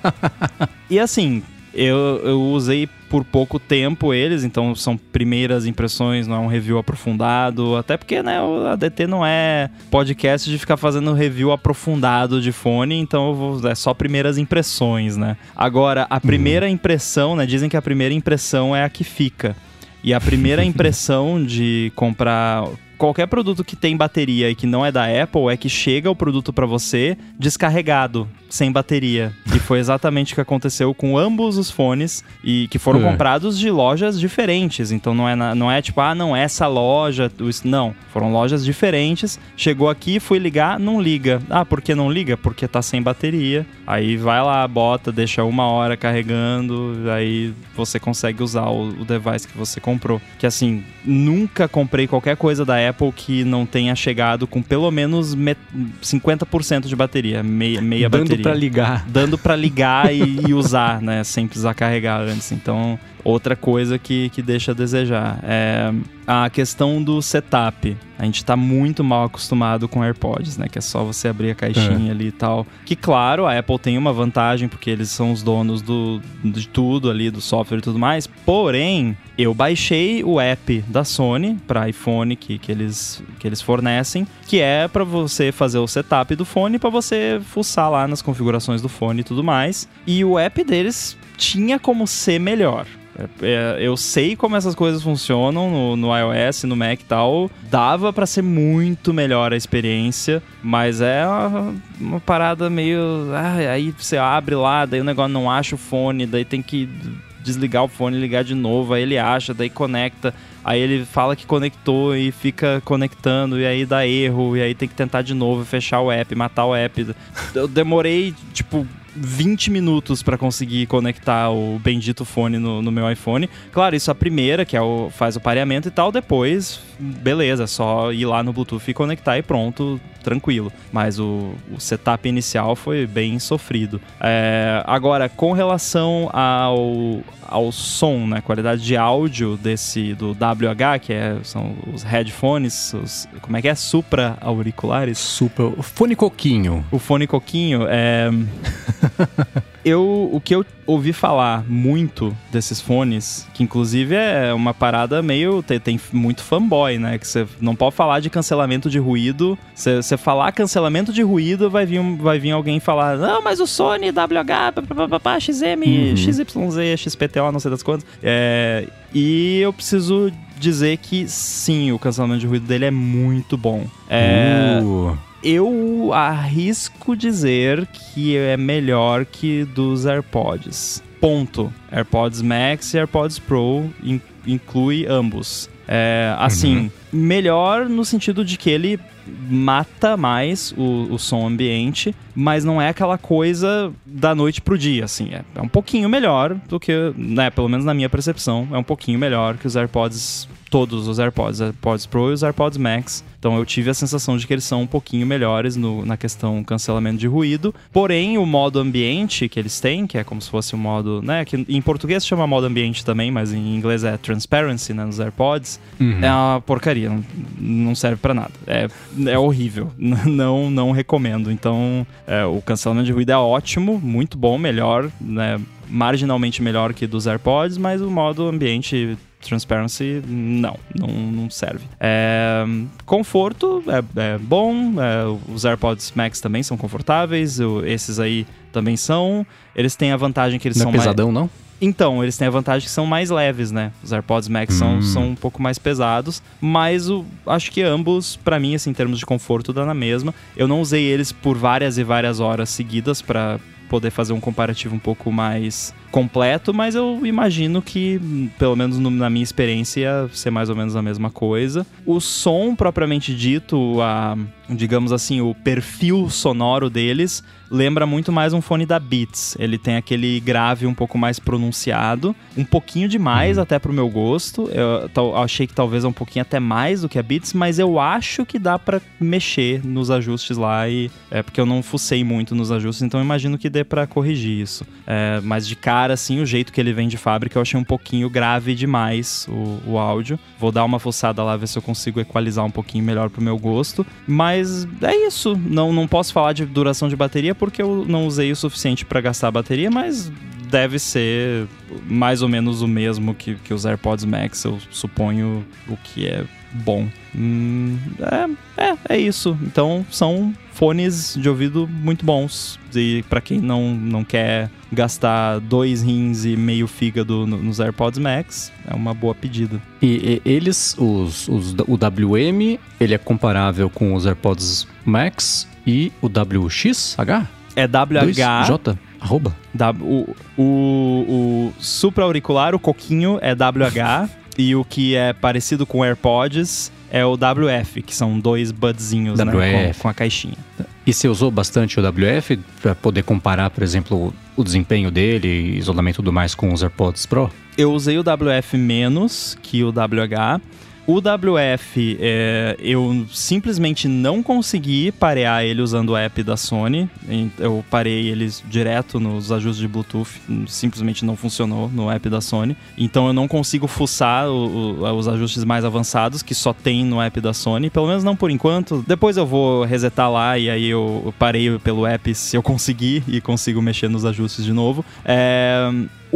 e assim, eu, eu usei por pouco tempo eles, então são primeiras impressões, não é um review aprofundado, até porque, né, o ADT não é podcast de ficar fazendo review aprofundado de fone, então vou, é só primeiras impressões, né? Agora, a primeira uhum. impressão, né, dizem que a primeira impressão é a que fica. E a primeira impressão de comprar qualquer produto que tem bateria e que não é da Apple é que chega o produto para você descarregado sem bateria. E foi exatamente o que aconteceu com ambos os fones e que foram é. comprados de lojas diferentes. Então não é, não é tipo, ah, não, essa loja. Não, foram lojas diferentes. Chegou aqui, fui ligar, não liga. Ah, por que não liga? Porque tá sem bateria. Aí vai lá, bota, deixa uma hora carregando, aí você consegue usar o, o device que você comprou. Que assim, nunca comprei qualquer coisa da Apple que não tenha chegado com pelo menos 50% de bateria, meia, meia Dando bateria. Dando para ligar. Dando para ligar e, e, usar, né? Sem precisar carregar antes. Então, outra coisa que, que deixa a desejar. É a questão do setup. A gente está muito mal acostumado com AirPods, né? Que é só você abrir a caixinha é. ali e tal. Que, claro, a Apple tem uma vantagem, porque eles são os donos do, de tudo ali, do software e tudo mais. Porém, eu baixei o app da Sony para iPhone que, que, eles, que eles fornecem, que é para você fazer o setup do fone, para você fuçar lá nas configurações do fone e tudo mais. E o app deles tinha como ser melhor. É, eu sei como essas coisas funcionam no, no iOS, no Mac e tal. Dava para ser muito melhor a experiência, mas é uma, uma parada meio. Ah, aí você abre lá, daí o negócio não acha o fone, daí tem que desligar o fone, ligar de novo, aí ele acha, daí conecta, aí ele fala que conectou e fica conectando, e aí dá erro, e aí tem que tentar de novo, fechar o app, matar o app. Eu demorei, tipo, 20 minutos para conseguir conectar o bendito fone no, no, meu iPhone. Claro, isso é a primeira, que é o, faz o pareamento e tal. Depois, beleza, só ir lá no Bluetooth e conectar e pronto, tranquilo. Mas o, o setup inicial foi bem sofrido. É, agora, com relação ao, ao som, né, qualidade de áudio desse do WH, que é, são os headphones, os, como é que é? Supra auriculares? Supra, o fone coquinho. O fone coquinho é eu, o que eu ouvi falar muito desses fones, que inclusive é uma parada meio. Tem, tem muito fanboy, né? Que você não pode falar de cancelamento de ruído. Você falar cancelamento de ruído, vai vir, vai vir alguém falar: Não, mas o Sony WH, XM, uhum. XYZ, XPTO, não sei das quantas. É, e eu preciso dizer que sim, o cancelamento de ruído dele é muito bom. É, Uh, eu arrisco dizer que é melhor que dos AirPods. Ponto. AirPods Max e AirPods Pro in- inclui ambos. É, assim, melhor no sentido de que ele mata mais o, o som ambiente, mas não é aquela coisa da noite pro dia, assim. É, é um pouquinho melhor do que, né, pelo menos na minha percepção, é um pouquinho melhor que os AirPods, todos os AirPods, AirPods Pro e os AirPods Max. Então eu tive a sensação de que eles são um pouquinho melhores no- na questão cancelamento de ruído. Porém, o modo ambiente que eles têm, que é como se fosse o modo, né, que em português se chama modo ambiente também, mas em inglês é transparency, né, nos AirPods, uhum. é uma porcaria, não, serve pra nada. É, é horrível, não não recomendo. Então, é, o cancelamento de ruído é ótimo, muito bom, melhor, né, marginalmente melhor que dos AirPods, mas o modo ambiente Transparency, não, não, não serve. É, conforto é, é bom, é, os AirPods Max também são confortáveis, esses aí também são. Eles têm a vantagem que eles não são é mais. pesadão, não? Então, eles têm a vantagem que são mais leves, né? Os AirPods Max são, Hum. são um pouco mais pesados, mas o, acho que ambos, pra mim, assim, em termos de conforto, dá na mesma. Eu não usei eles por várias e várias horas seguidas pra poder fazer um comparativo um pouco mais completo, mas eu imagino que, pelo menos no- na minha experiência, ia ser mais ou menos a mesma coisa. O som propriamente dito, a, digamos assim, o perfil sonoro deles lembra muito mais um fone da Beats. Ele tem aquele grave um pouco mais pronunciado, um pouquinho demais até pro meu gosto. Eu tal- achei que talvez é um pouquinho até mais do que a Beats, mas eu acho que dá pra mexer nos ajustes lá e é porque eu não fucei muito nos ajustes, então eu imagino que dê pra corrigir isso. É, mas de cara assim, o jeito que ele vem de fábrica, eu achei um pouquinho grave demais o, o áudio. Vou dar uma fuçada lá ver se eu consigo equalizar um pouquinho melhor pro meu gosto, mas é isso. Não não posso falar de duração de bateria porque eu não usei o suficiente pra gastar a bateria, mas deve ser mais ou menos o mesmo que, que os AirPods Max, eu suponho o que é bom. Hum, é, é, é isso. Então são fones de ouvido muito bons. E pra quem não, não quer gastar dois rins e meio fígado no- nos AirPods Max, é uma boa pedida. E, e eles, os, os- o WM, ele é comparável com os AirPods Max e o WXH? É WH. J? Arroba? W- o, o, o supra-auricular, o coquinho, é WH. e o que é parecido com AirPods é o WF, que são dois budzinhos, né? Com, com a caixinha. E você usou bastante o WF para poder comparar, por exemplo, o desempenho dele, isolamento e tudo mais com os AirPods Pro? Eu usei o WF menos que o WH. O WF, é, eu simplesmente não consegui parear ele usando o app da Sony. Eu parei eles direto nos ajustes de Bluetooth, simplesmente não funcionou no app da Sony. Então eu não consigo fuçar o- o- os ajustes mais avançados que só tem no app da Sony, pelo menos não por enquanto. Depois eu vou resetar lá e aí eu parei pelo app se eu conseguir e consigo mexer nos ajustes de novo. É,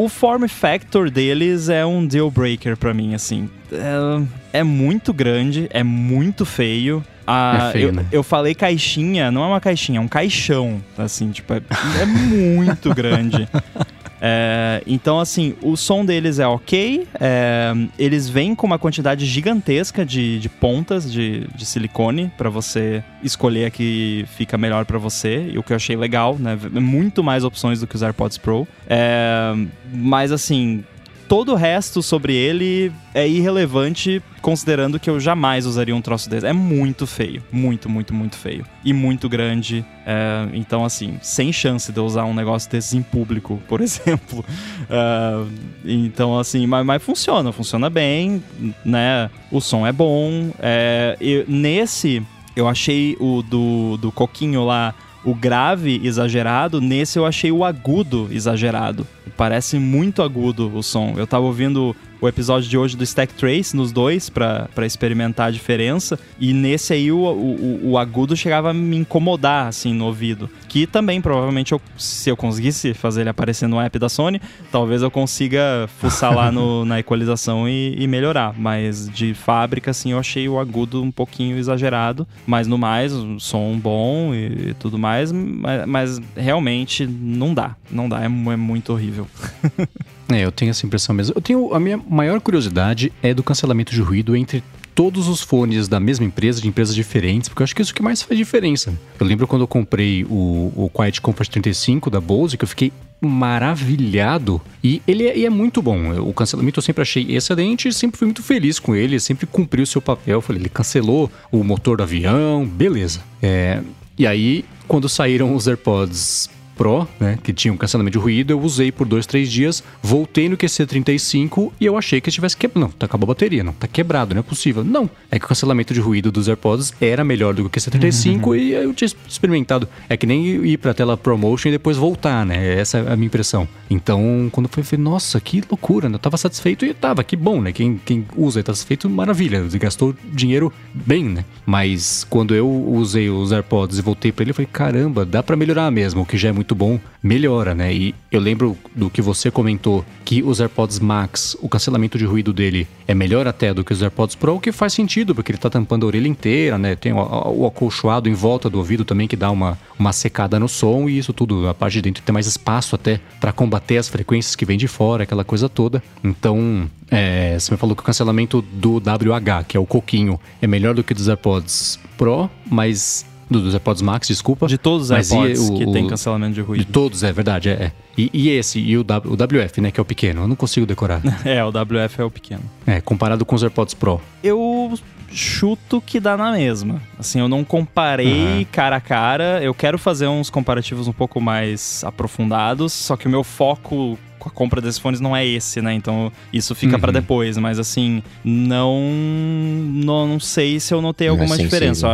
o form factor deles é um deal breaker pra mim, assim. É, é muito grande, é muito feio. Ah, É feio, eu, né? eu falei caixinha, não é uma caixinha, é um caixão. Assim, tipo, é, é muito grande. É, então, assim, o som deles é ok. é, eles vêm com uma quantidade gigantesca de, de pontas de, de silicone pra você escolher a que fica melhor pra você. E o que eu achei legal, né? Muito mais opções do que os AirPods Pro. É, mas, assim, todo o resto sobre ele é irrelevante, considerando que eu jamais usaria um troço desse. É muito feio. Muito, muito, muito feio. E muito grande. É, então, assim, sem chance de eu usar um negócio desses em público, por exemplo. É, então, assim, mas, mas funciona, funciona bem, né? O som é bom. É, nesse, eu achei o do, do Coquinho lá. O grave exagerado, nesse eu achei o agudo exagerado. Parece muito agudo o som. Eu tava ouvindo o episódio de hoje do Stack Trace nos dois pra pra experimentar a diferença. E nesse aí o, o, o agudo chegava a me incomodar assim no ouvido. Que também provavelmente eu, se eu conseguisse fazer ele aparecer no app da Sony, talvez eu consiga fuçar lá no- na equalização e, e melhorar. Mas de fábrica, assim, eu achei o agudo um pouquinho exagerado. Mas no mais, um som bom e, tudo mais. Mas, mas realmente não dá. Não dá. É, é muito horrível. É, eu tenho essa impressão mesmo. Eu tenho a minha maior curiosidade é do cancelamento de ruído entre todos os fones da mesma empresa, de empresas diferentes, porque eu acho que isso que mais faz diferença. Eu lembro quando eu comprei o, o Quiet Comfort 35 da Bose, que eu fiquei maravilhado e ele é, e é, muito bom. O cancelamento eu sempre achei excelente, sempre fui muito feliz com ele, sempre cumpriu o seu papel. falei, ele cancelou o motor do avião, beleza. É, e aí, quando saíram os AirPods Pro, né, que tinha um cancelamento de ruído, eu usei por dois, três dias, voltei no QC35 e eu achei que estivesse quebrado. Não, tá acabou a bateria, não, tá quebrado, não é possível. Não, é que o cancelamento de ruído dos AirPods era melhor do que o QC35 uhum. e eu tinha experimentado. É que nem ir pra tela ProMotion e depois voltar, né? Essa é a minha impressão. Então, quando foi, eu falei, nossa, que loucura, né? Eu tava satisfeito e tava, que bom, né? Quem, quem usa e tá satisfeito, maravilha, gastou dinheiro bem, né? Mas quando eu usei os AirPods e voltei para ele, eu falei, caramba, dá para melhorar mesmo, o que já é muito muito bom, melhora, né? E eu lembro do que você comentou que os AirPods Max, o cancelamento de ruído dele é melhor até do que os AirPods Pro, o que faz sentido, porque ele tá tampando a orelha inteira, né? Tem o, o acolchoado em volta do ouvido também que dá uma, uma secada no som e isso tudo, a parte de dentro tem mais espaço até para combater as frequências que vêm de fora, aquela coisa toda. Então, é, você me falou que o cancelamento do WH, que é o coquinho, é melhor do que dos AirPods Pro, mas do, dos AirPods Max, desculpa. De todos os AirPods o, que tem cancelamento de ruído. De todos, é verdade, é. é. E, e, esse, e o, w, o WF, né, que é o pequeno. Eu não consigo decorar. é, o WF é o pequeno. É, comparado com os AirPods Pro. Eu chuto que dá na mesma. Assim, eu não comparei uhum. cara a cara. Eu quero fazer uns comparativos um pouco mais aprofundados, só que o meu foco com a compra desses fones não é esse, né? Então isso fica uhum. para depois. Mas assim, não, não, não sei se eu notei não é alguma é diferença.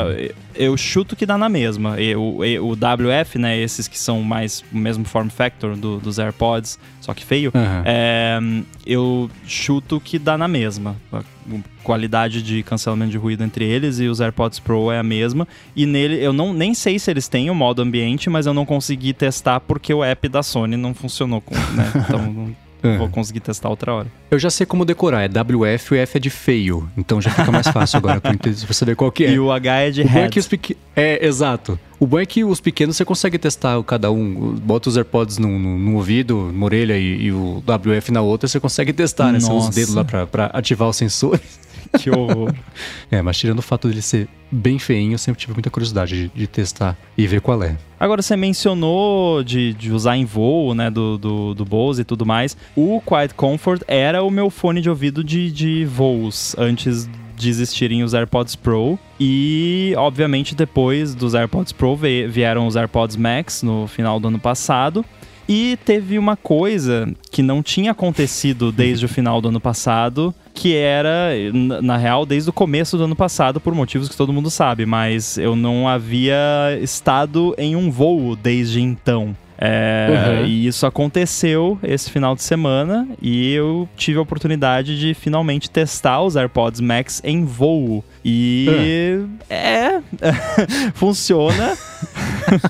eu chuto que dá na mesma. O, o WF, né? Esses que são mais o mesmo form factor do, dos AirPods, só que feio. Uhum. É, eu chuto que dá na mesma. A qualidade de cancelamento de ruído entre eles e os AirPods Pro é a mesma. E nele, eu não nem sei se eles têm o modo ambiente, mas eu não consegui testar porque o app da Sony não funcionou com, né? Então não é. vou conseguir testar outra hora. Eu já sei como decorar, é WF e o F é de feio. Então já fica mais fácil agora pra, pra saber qual que é. E o H é de o head. É, pequ... é, exato. O bom é que os pequenos você consegue testar cada um. Bota os AirPods num, num ouvido, numa orelha e, e, o WF na outra, você consegue testar, né? Você usa os dedos lá pra, pra ativar os sensores. Que horror. é, mas tirando o fato dele ser bem feinho, eu sempre tive muita curiosidade de, de testar e ver qual é. Agora, você mencionou de, de usar em voo, né, do, do, do Bose e tudo mais. O Quiet Comfort era o meu fone de ouvido de, de voos antes de existirem os AirPods Pro. E, obviamente, depois dos AirPods Pro vieram os AirPods Max no final do ano passado. E teve uma coisa que não tinha acontecido desde o final do ano passado, que era, na real, desde o começo do ano passado, por motivos que todo mundo sabe, mas eu não havia estado em um voo desde então. É, uhum. E isso aconteceu esse final de semana e eu tive a oportunidade de finalmente testar os AirPods Max em voo. E uhum. é, funciona.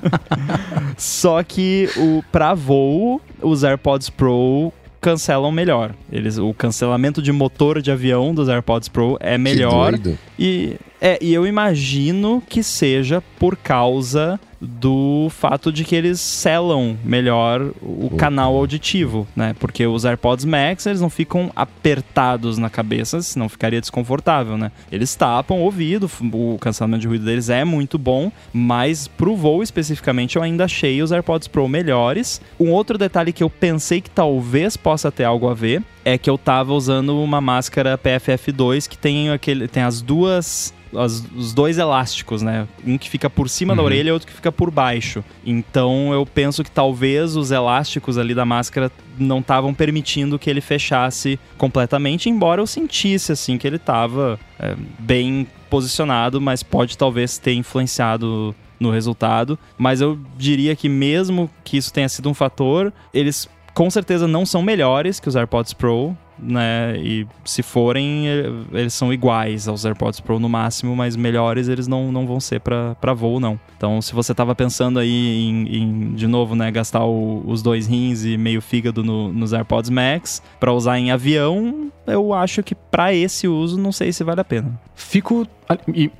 Só que o para voo, os AirPods Pro cancelam melhor. Eles, o cancelamento de motor de avião dos AirPods Pro é melhor. E, é, e eu imagino que seja por causa do fato de que eles selam melhor o canal auditivo, né? Porque os AirPods Max, eles não ficam apertados na cabeça, senão ficaria desconfortável, né? Eles tapam o ouvido, o cancelamento de ruído deles é muito bom, mas pro voo especificamente eu ainda achei os AirPods Pro melhores. Um outro detalhe que eu pensei que talvez possa ter algo a ver é que eu tava usando uma máscara PFF2 que tem aquele tem as duas as, os dois elásticos, né? Um que fica por cima uhum. da orelha e outro que fica por baixo. Então eu penso que talvez os elásticos ali da máscara não estavam permitindo que ele fechasse completamente, embora eu sentisse assim que ele estava é, bem posicionado, mas pode talvez ter influenciado no resultado. Mas eu diria que mesmo que isso tenha sido um fator, eles com certeza não são melhores que os AirPods Pro, né? E se forem, eles são iguais aos AirPods Pro no máximo, mas melhores eles não, não vão ser para voo, não. Então, se você tava pensando aí em, em de novo, né, gastar o, os dois rins e meio fígado no, nos AirPods Max para usar em avião, eu acho que para esse uso, não sei se vale a pena. Fico.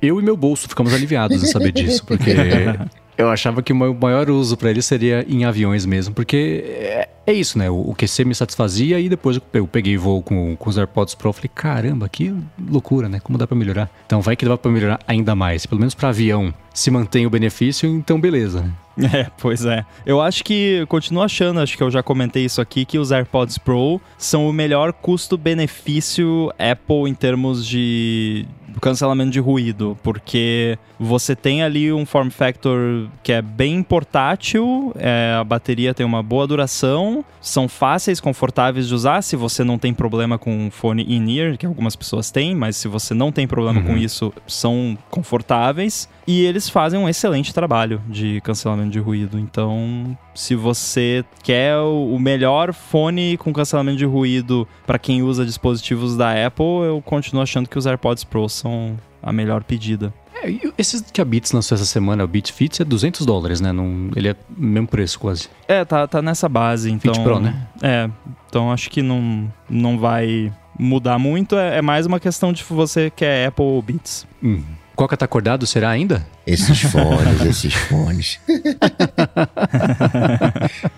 Eu e meu bolso ficamos aliviados em saber disso, porque Eu achava que o maior uso para ele seria em aviões mesmo, porque é, é isso, né? O, o QC me satisfazia e depois eu peguei voo com, com os AirPods Pro. Falei, caramba, que loucura, né? Como dá para melhorar? Então vai que dá para melhorar ainda mais. Pelo menos para avião se mantém o benefício, então beleza. É, pois é. Eu acho que, continuo achando, acho que eu já comentei isso aqui, que os AirPods Pro são o melhor custo-benefício Apple em termos de cancelamento de ruído, porque você tem ali um form factor que é bem portátil, é, a bateria tem uma boa duração, são fáceis, confortáveis de usar se você não tem problema com fone in-ear, que algumas pessoas têm, mas se você não tem problema uhum. com isso, são confortáveis. E eles fazem um excelente trabalho de cancelamento de ruído. Então, se você quer o melhor fone com cancelamento de ruído para quem usa dispositivos da Apple, eu continuo achando que os AirPods Pro são a melhor pedida. É, esse que a Beats lançou essa semana, o Beats Fits, é 200 dólares, né? Não, ele é o mesmo preço quase. É, tá, tá nessa base, então... Fit Pro, né? É, então acho que não, não vai mudar muito. É, é mais uma questão de você quer Apple ou Beats. Hum. Coca tá acordado, será ainda? Esses fones, esses fones.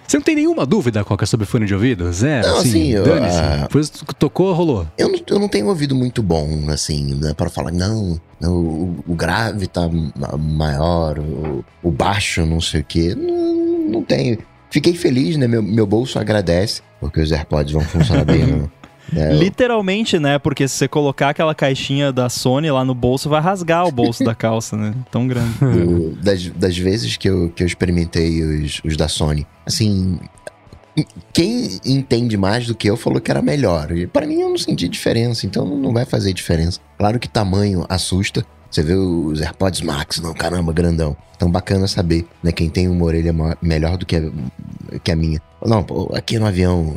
Você não tem nenhuma dúvida, Coca, sobre fone de ouvido? Zero? Não, assim, assim dane-se. Uh, Depois tocou, rolou. Eu não, eu não tenho ouvido muito bom, assim, né, para falar, não, não o, o, grave tá maior, o, o baixo, não sei o quê. Não, não tenho. Fiquei feliz, né? Meu, meu bolso agradece, porque os AirPods vão funcionar bem no, É, Literalmente, né? Porque se você colocar aquela caixinha da Sony lá no bolso, vai rasgar o bolso da calça, né? Tão grande. O, das, das vezes que eu, que eu experimentei os, os da Sony, assim, quem entende mais do que eu falou que era melhor. E para mim eu não senti diferença, então não vai fazer diferença. Claro que tamanho assusta. Você vê os AirPods Max, não, caramba, grandão. Então bacana saber, né? Quem tem uma orelha melhor do que a, que a minha. Não, aqui no avião,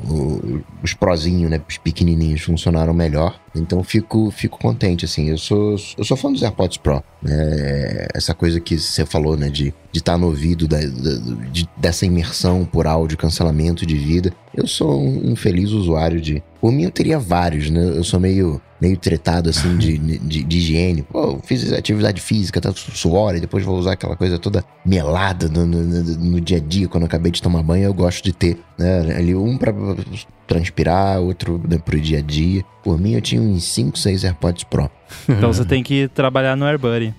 os prozinhos, né, os pequenininhos funcionaram melhor. Então fico, fico contente, assim. Eu sou, eu sou fã dos AirPods Pro. Né? Essa coisa que você falou, né, de estar tá no ouvido, da, da, de, dessa imersão por áudio, cancelamento de vida. Eu sou um, um feliz usuário de. Por mim, eu teria vários, né? Eu sou meio meio tretado, assim, de, de, de, higiene. Pô, fiz atividade física, tá suor, e depois vou usar aquela coisa toda melada no, no, no, dia a dia, quando eu acabei de tomar banho, eu gosto de ter, né? Ali um pra transpirar, outro né, pro dia a dia. Por mim, eu tinha uns 5, 6 AirPods Pro. Então você tem que trabalhar no AirBuddy.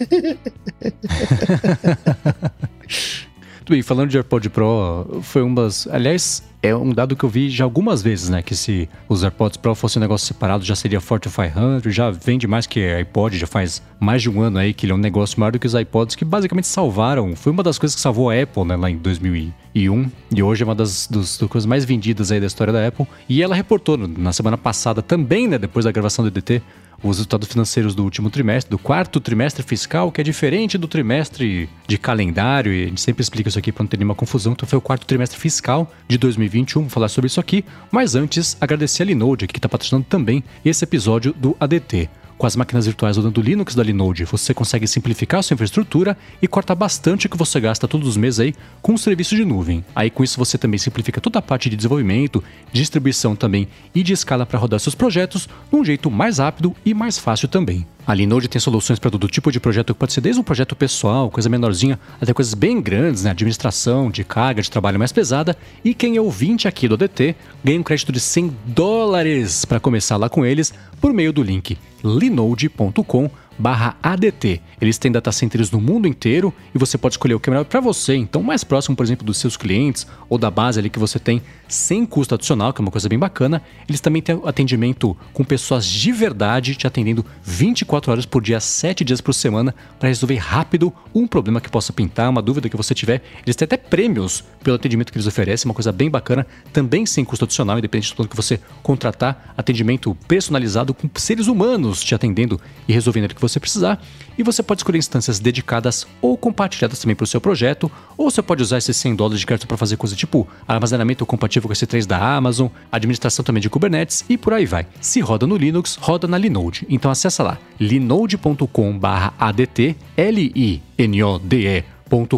Tudo bem, falando de AirPod Pro, foi um das. Aliás, é um dado que eu vi já algumas vezes, né? Que se os AirPods Pro fossem um negócio separado, já seria Forte 500, já vende mais que iPod, já faz mais de um ano aí que ele é um negócio maior do que os iPods, que basicamente salvaram. Foi uma das coisas que salvou a Apple, né? Lá em 2001. E hoje é uma das, das, das coisas mais vendidas aí da história da Apple. E ela reportou na semana passada também, né? Depois da gravação do EDT, os resultados financeiros do último trimestre, do quarto trimestre fiscal, que é diferente do trimestre de calendário, e a gente sempre explica isso aqui para não ter nenhuma confusão. Então foi o quarto trimestre fiscal de 2021, vou falar sobre isso aqui. Mas antes, agradecer a Linode, que está patrocinando também esse episódio do ADT. Com as máquinas virtuais rodando Linux da Linode, você consegue simplificar a sua infraestrutura e cortar bastante o que você gasta todos os meses aí com o serviço de nuvem. Aí com isso você também simplifica toda a parte de desenvolvimento, distribuição também e de escala para rodar seus projetos de um jeito mais rápido e mais fácil também. A Linode tem soluções para todo tipo de projeto que pode ser desde um projeto pessoal, coisa menorzinha, até coisas bem grandes, né? Administração, de carga, de trabalho mais pesada. E quem é ouvinte aqui do DT ganha um crédito de 100 dólares para começar lá com eles por meio do link linode.com barra ADT. Eles têm data centers no mundo inteiro e você pode escolher o que é melhor para você. Então, mais próximo, por exemplo, dos seus clientes ou da base ali que você tem sem custo adicional, que é uma coisa bem bacana. Eles também têm atendimento com pessoas de verdade te atendendo 24 horas por dia, 7 dias por semana para resolver rápido um problema que possa pintar, uma dúvida que você tiver. Eles têm até prêmios pelo atendimento que eles oferecem, uma coisa bem bacana, também sem custo adicional, independente do plano que você contratar, atendimento personalizado com seres humanos te atendendo e resolvendo que você precisar. E você pode escolher instâncias dedicadas ou compartilhadas também para o seu projeto, ou você pode usar esses 100 dólares de crédito para fazer coisa tipo armazenamento compatível com esse 3 da Amazon, administração também de Kubernetes e por aí vai. Se roda no Linux, roda na Linode. Então acessa lá linode.com/adt, L I N O D E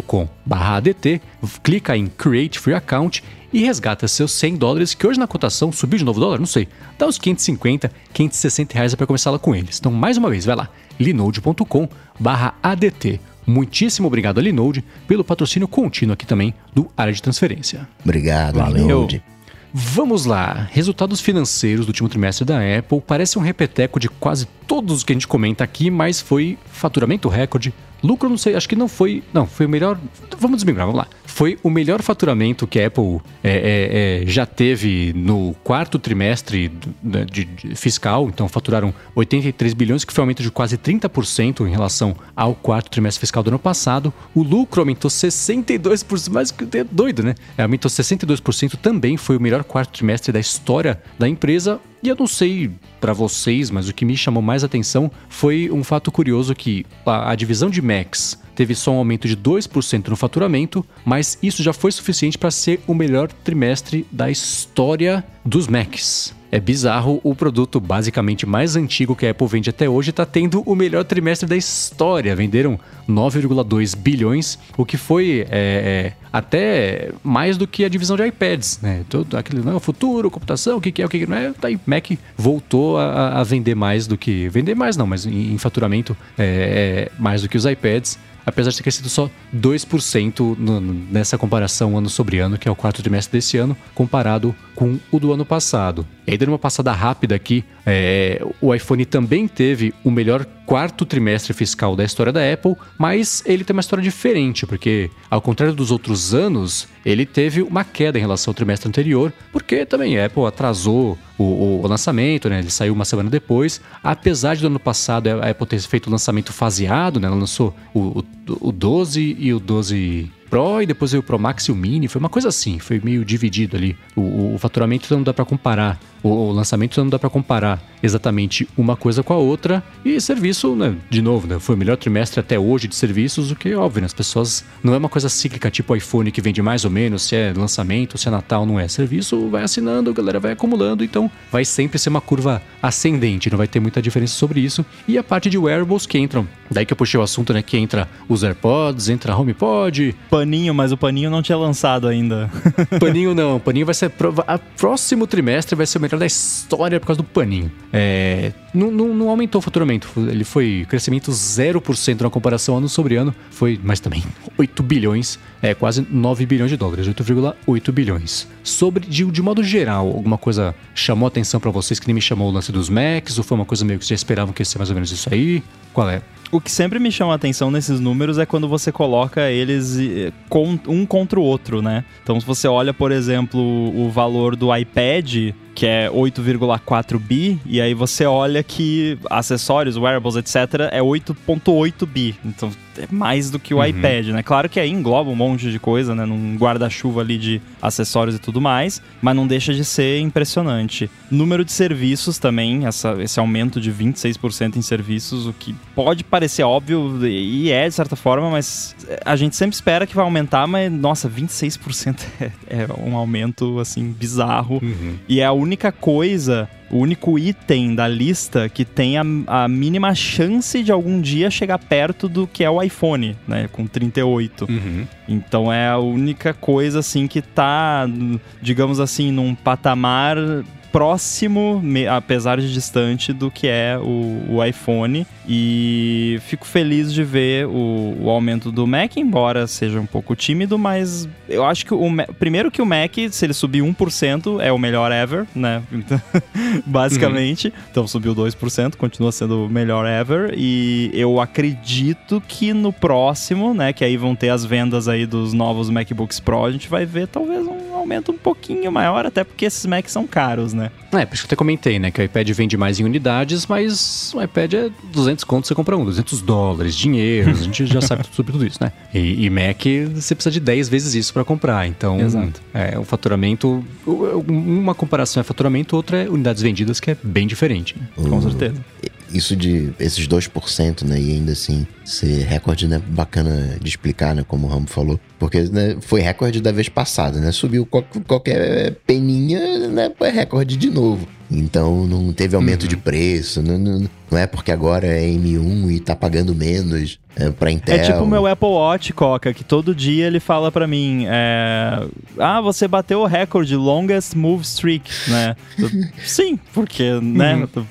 .com/adt, clica em Create Free Account e resgata seus 100 dólares, que hoje na cotação subiu de novo dólar, não sei, dá uns 550, 560 reais para começar lá com eles. Então, mais uma vez, vai lá, linode.com/adt. Muitíssimo obrigado a Linode pelo patrocínio contínuo aqui também do Área de Transferência. Obrigado, Valeu. Linode. Vamos lá. Resultados financeiros do último trimestre da Apple parece um repeteco de quase todos os que a gente comenta aqui, mas foi faturamento recorde, lucro não sei, acho que não foi, não, foi o melhor, vamos desmembrar, vamos lá foi o melhor faturamento que a Apple é, é, é, já teve no quarto trimestre de, de, de fiscal. Então, faturaram 83 bilhões, que foi um aumento de quase 30% em relação ao quarto trimestre fiscal do ano passado. O lucro aumentou 62%, mais que é doido, né? É, aumentou 62% também, foi o melhor quarto trimestre da história da empresa. E eu não sei para vocês, mas o que me chamou mais atenção foi um fato curioso que a, a divisão de Macs teve só um aumento de 2% no faturamento, mas isso já foi suficiente para ser o melhor trimestre da história dos Macs. É bizarro, o produto basicamente mais antigo que a Apple vende até hoje está tendo o melhor trimestre da história. Venderam 9,2 bilhões, o que foi é, é, até mais do que a divisão de iPads, né? Todo aquele não é o futuro, computação, o que, que é, o que, que não é. Tá aí, Mac voltou a, a, vender mais do que. Vender mais não, mas em, em faturamento é, é mais do que os iPads apesar de ter crescido só 2% no, nessa comparação ano sobre ano, que é o quarto trimestre desse ano, comparado com o do ano passado. E aí, dando uma passada rápida aqui, é, o iPhone também teve o melhor quarto trimestre fiscal da história da Apple, mas ele tem uma história diferente, porque, ao contrário dos outros anos, ele teve uma queda em relação ao trimestre anterior, porque também a Apple atrasou o, o, lançamento, né? Ele saiu uma semana depois. Apesar de do ano passado a Apple ter feito o lançamento faseado, né? Ela lançou o, o, o 12 e o 12 Pro e depois veio o Pro Max e o Mini. Foi uma coisa assim, foi meio dividido ali. O, o faturamento não dá para comparar, o, o, lançamento não dá para comparar exatamente uma coisa com a outra. E serviço, né, de novo, né, foi o melhor trimestre até hoje de serviços, o que é óbvio, né, as pessoas. Não é uma coisa cíclica tipo iPhone que vende mais ou menos, se é lançamento, se é Natal, não é. Serviço vai assinando, a galera vai acumulando, então vai sempre ser uma curva ascendente, não vai ter muita diferença sobre isso. E a parte de wearables que entram, daí que eu puxei o assunto, né, que entra os AirPods, entra a HomePod, paninho, mas o paninho não tinha lançado ainda. paninho não, paninho vai ser. A próximo trimestre vai ser o melhor da história por causa do paninho. É, não, não, não aumentou o faturamento, ele foi crescimento 0% na comparação ano sobre ano, foi, mas também 8 bilhões, é quase 9 bilhões de dólares, 8,8 bilhões. Sobre, de, de modo geral, alguma coisa chamou atenção para vocês que nem me chamou o lance dos Macs, ou foi uma coisa meio que já esperavam que ia ser mais ou menos isso aí? Qual é? O que sempre me chama atenção nesses números é quando você coloca eles um contra o outro, né? Então, se você olha, por exemplo, o valor do iPad, que é 8,4 bi, e aí você olha que acessórios, wearables, etc., é 8,8 bi. Então, é mais do que o uhum. iPad, né? Claro que aí engloba um monte de coisa, né? Num guarda-chuva ali de acessórios e tudo mais, mas não deixa de ser impressionante. Número de serviços também, essa, esse aumento de 26% em serviços, o que pode parecer óbvio e é de certa forma, mas a gente sempre espera que vai aumentar, mas nossa, 26% é, é um aumento assim bizarro. Uhum. E é a única coisa o único item da lista que tem a, a, mínima chance de algum dia chegar perto do que é o iPhone, né? Com 38. Uhum. Então é a única coisa, assim, que tá, digamos assim, num patamar próximo, apesar de distante, do que é o, o iPhone. E fico feliz de ver o, o, aumento do Mac, embora seja um pouco tímido, mas eu acho que o primeiro que o Mac, se ele subir 1%, é o melhor ever, né? Basicamente. Uhum. Então subiu 2%, continua sendo o melhor ever. E eu acredito que no próximo, né? Que aí vão ter as vendas aí dos novos MacBooks Pro, a gente vai ver talvez um aumento um pouquinho maior, até porque esses Macs são caros, né? É, por isso que eu até comentei, né? Que o iPad vende mais em unidades, mas o iPad é 200 contos você compra um, 200 dólares, dinheiro, a gente já sabe sobre tudo isso, né? E, e Mac, você precisa de 10 vezes isso para comprar. Então, Exato. é o faturamento. Uma comparação é faturamento, outra é unidades vendidas, que é bem diferente, né? Com certeza isso de esses 2%, né? E ainda assim ser recorde, né? Bacana de explicar, né? Como o Rambo falou. Porque né, foi recorde da vez passada, né? Subiu qualquer peninha, né? Foi recorde de novo. Então não teve aumento uhum. de preço, não, não, Não é porque agora é M1 e tá pagando menos é, pra Intel. É tipo o meu Apple Watch, Coca, que todo dia ele fala para mim: é, Ah, você bateu o recorde longest move streak, né? Sim, porque, né? Uhum.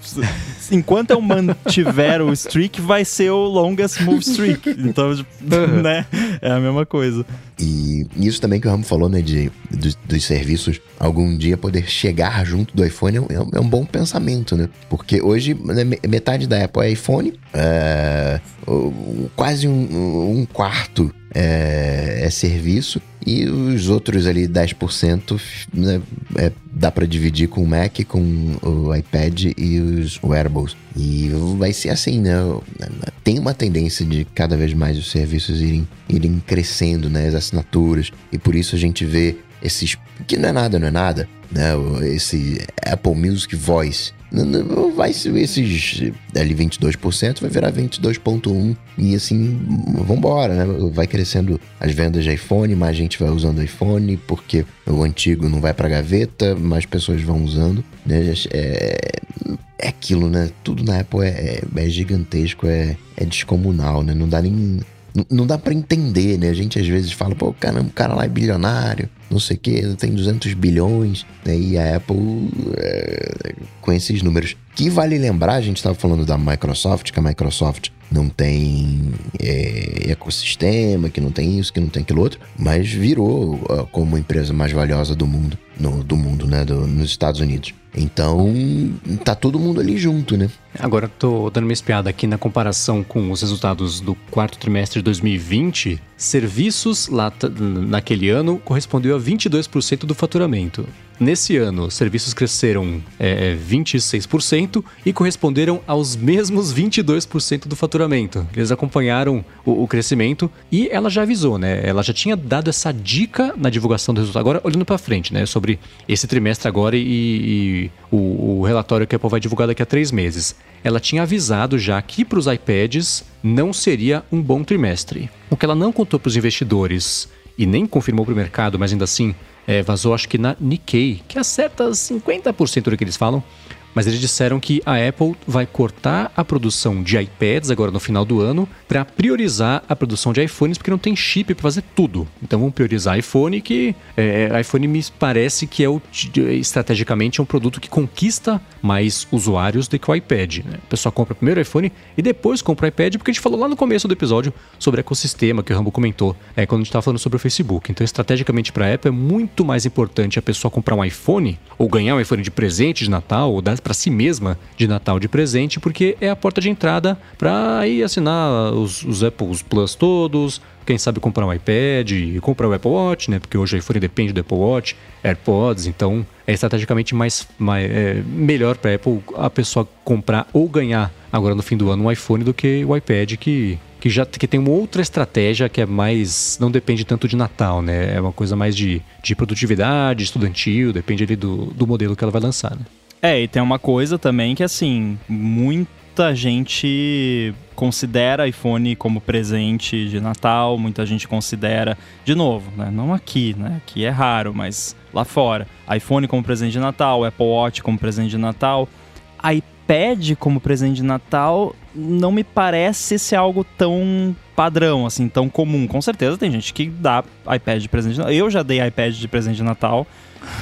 Enquanto eu mantiver o streak, vai ser o longest move streak. Então, tipo, uhum. né? É a mesma coisa. E isso também que o Ramo falou, né? De, dos, dos serviços, algum dia poder chegar junto do iPhone é um, é um bom pensamento, né? Porque hoje né, metade da Apple é iPhone, é, quase um, um quarto é, é, serviço e os outros ali 10% né, é, dá para dividir com o Mac, com o iPad e os wearables. E vai ser assim, né? Tem uma tendência de cada vez mais os serviços irem, irem crescendo, né? As assinaturas. E por isso a gente vê esses. que não é nada, não é nada, né? Esse Apple Music Voice vai ser esses ali 22% vai virar 22.1 e assim vambora, né? Vai crescendo as vendas de iPhone, mais gente vai usando iPhone porque o antigo não vai para gaveta, mais pessoas vão usando, né? É, é aquilo, né? Tudo na Apple é, é, é gigantesco, é, é descomunal, né? Não dá nem não dá para entender, né? A gente às vezes fala, pô, caramba, o cara lá é bilionário, não sei o que, tem 200 bilhões, né? E a Apple é, com esses números. Que vale lembrar, a gente estava falando da Microsoft, que a Microsoft não tem é, ecossistema, que não tem isso, que não tem aquilo outro, mas virou como a empresa mais valiosa do mundo, no, do mundo, né? Do, nos Estados Unidos. Então, tá todo mundo ali junto, né? Agora, tô dando uma espiada aqui na comparação com os resultados do quarto trimestre de 2020. Serviços lá naquele ano correspondeu a 22% do faturamento. Nesse ano, serviços cresceram é, 26% e corresponderam aos mesmos 22% do faturamento. Eles acompanharam o, o, crescimento e ela já avisou, né? Ela já tinha dado essa dica na divulgação do resultado. Agora, olhando para frente, né? Sobre esse trimestre agora e, e o, o relatório que a Apple vai divulgar daqui a três meses. Ela tinha avisado já que para os iPads não seria um bom trimestre. O que ela não contou para os investidores e nem confirmou para o mercado, mas ainda assim é, vazou acho que na Nikkei, que acerta 50% do que eles falam, mas eles disseram que a Apple vai cortar a produção de iPads agora no final do ano para priorizar a produção de iPhones, porque não tem chip para fazer tudo. Então vão priorizar iPhone, que é, iPhone me parece que é o, estrategicamente é um produto que conquista mais usuários do que o iPad. Né? O pessoal compra primeiro o iPhone e depois compra o iPad, porque a gente falou lá no começo do episódio sobre ecossistema que o Rambo comentou é, quando a gente estava falando sobre o Facebook. Então, estrategicamente para a Apple é muito mais importante a pessoa comprar um iPhone ou ganhar um iPhone de presente de Natal ou dar para si mesma de Natal de presente, porque é a porta de entrada para ir assinar os, os Apples Plus todos, quem sabe comprar um iPad e comprar o Apple Watch, né? Porque hoje o iPhone depende do Apple Watch, AirPods, então é estrategicamente mais, mais é, melhor para Apple a pessoa comprar ou ganhar agora no fim do ano um iPhone do que o iPad que que já que tem uma outra estratégia que é mais não depende tanto de Natal, né? É uma coisa mais de, de produtividade, estudantil, depende ali do, do modelo que ela vai lançar, né? É, e tem uma coisa também que, assim, muita gente considera iPhone como presente de Natal, muita gente considera, de novo, né? Não aqui, né? Aqui é raro, mas lá fora. iPhone como presente de Natal, Apple Watch como presente de Natal. iPad como presente de Natal não me parece ser algo tão padrão, assim, tão comum. Com certeza tem gente que dá iPad de presente de Natal. Eu já dei iPad de presente de Natal.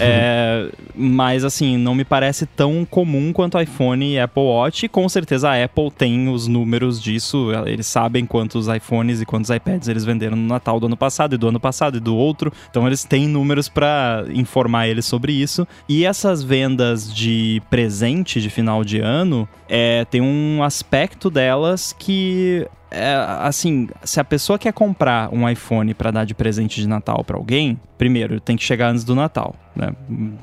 É, mas assim, não me parece tão comum quanto iPhone e Apple Watch. E com certeza a Apple tem os números disso. Eles sabem quantos iPhones e quantos iPads eles venderam no Natal do ano passado e do ano passado e do outro. Então eles têm números para informar eles sobre isso. E essas vendas de presente de final de ano é, tem um aspecto delas que é, assim, se a pessoa quer comprar um iPhone para dar de presente de Natal para alguém, primeiro, tem que chegar antes do Natal, né?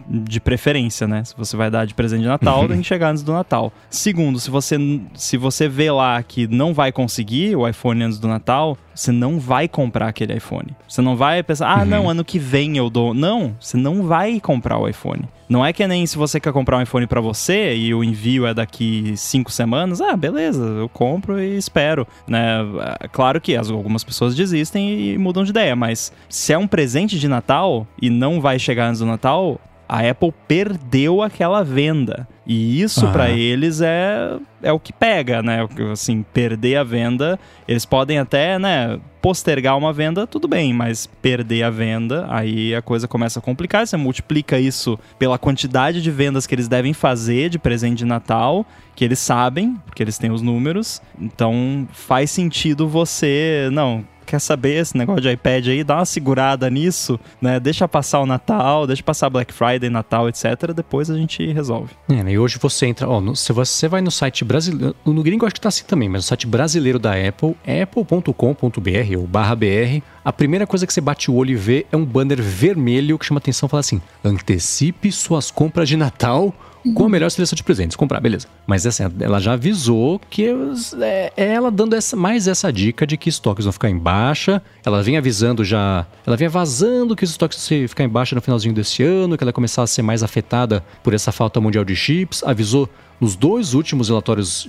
De preferência, né? Se você vai dar de presente de Natal, tem que chegar antes do Natal. Segundo, se você se você vê lá que não vai conseguir o iPhone antes do Natal, você não vai comprar aquele iPhone. Você não vai pensar, ah, uhum. não, ano que vem eu dou. Não, você não vai comprar o iPhone. Não é que nem se você quer comprar um iPhone para você e o envio é daqui cinco semanas, ah, beleza, eu compro e espero, né? É, claro que algumas pessoas desistem e mudam de ideia, mas se é um presente de Natal e não vai chegar antes do Natal, a Apple perdeu aquela venda. E isso Ah. para eles é, é o que pega, né? Assim, perder a venda, eles podem até, né, postergar uma venda, tudo bem, mas perder a venda, aí a coisa começa a complicar. Você multiplica isso pela quantidade de vendas que eles devem fazer de presente de Natal, que eles sabem, porque eles têm os números. Então faz sentido você, não, quer saber esse negócio de iPad aí, dá uma segurada nisso, né? Deixa passar o Natal, deixa passar Black Friday, Natal, etc. Depois a gente resolve. É, né? E hoje você entra, ó, no- se você vai no site brasileiro, no gringo acho que tá assim também, mas no site brasileiro da Apple, apple.com.br ou barra BR, a primeira coisa que você bate o olho e vê é um banner vermelho que chama atenção, fala assim, antecipe suas compras de Natal com a melhor seleção de presentes. Comprar, beleza. Mas assim, ela já avisou que é, é ela dando essa, mais essa dica de que estoques vão ficar em baixa. Ela vem avisando já. Ela vem vazando que os estoques vão ficar em baixa no finalzinho desse ano, que ela começar a ser mais afetada por essa falta mundial de chips. Avisou nos dois últimos relatórios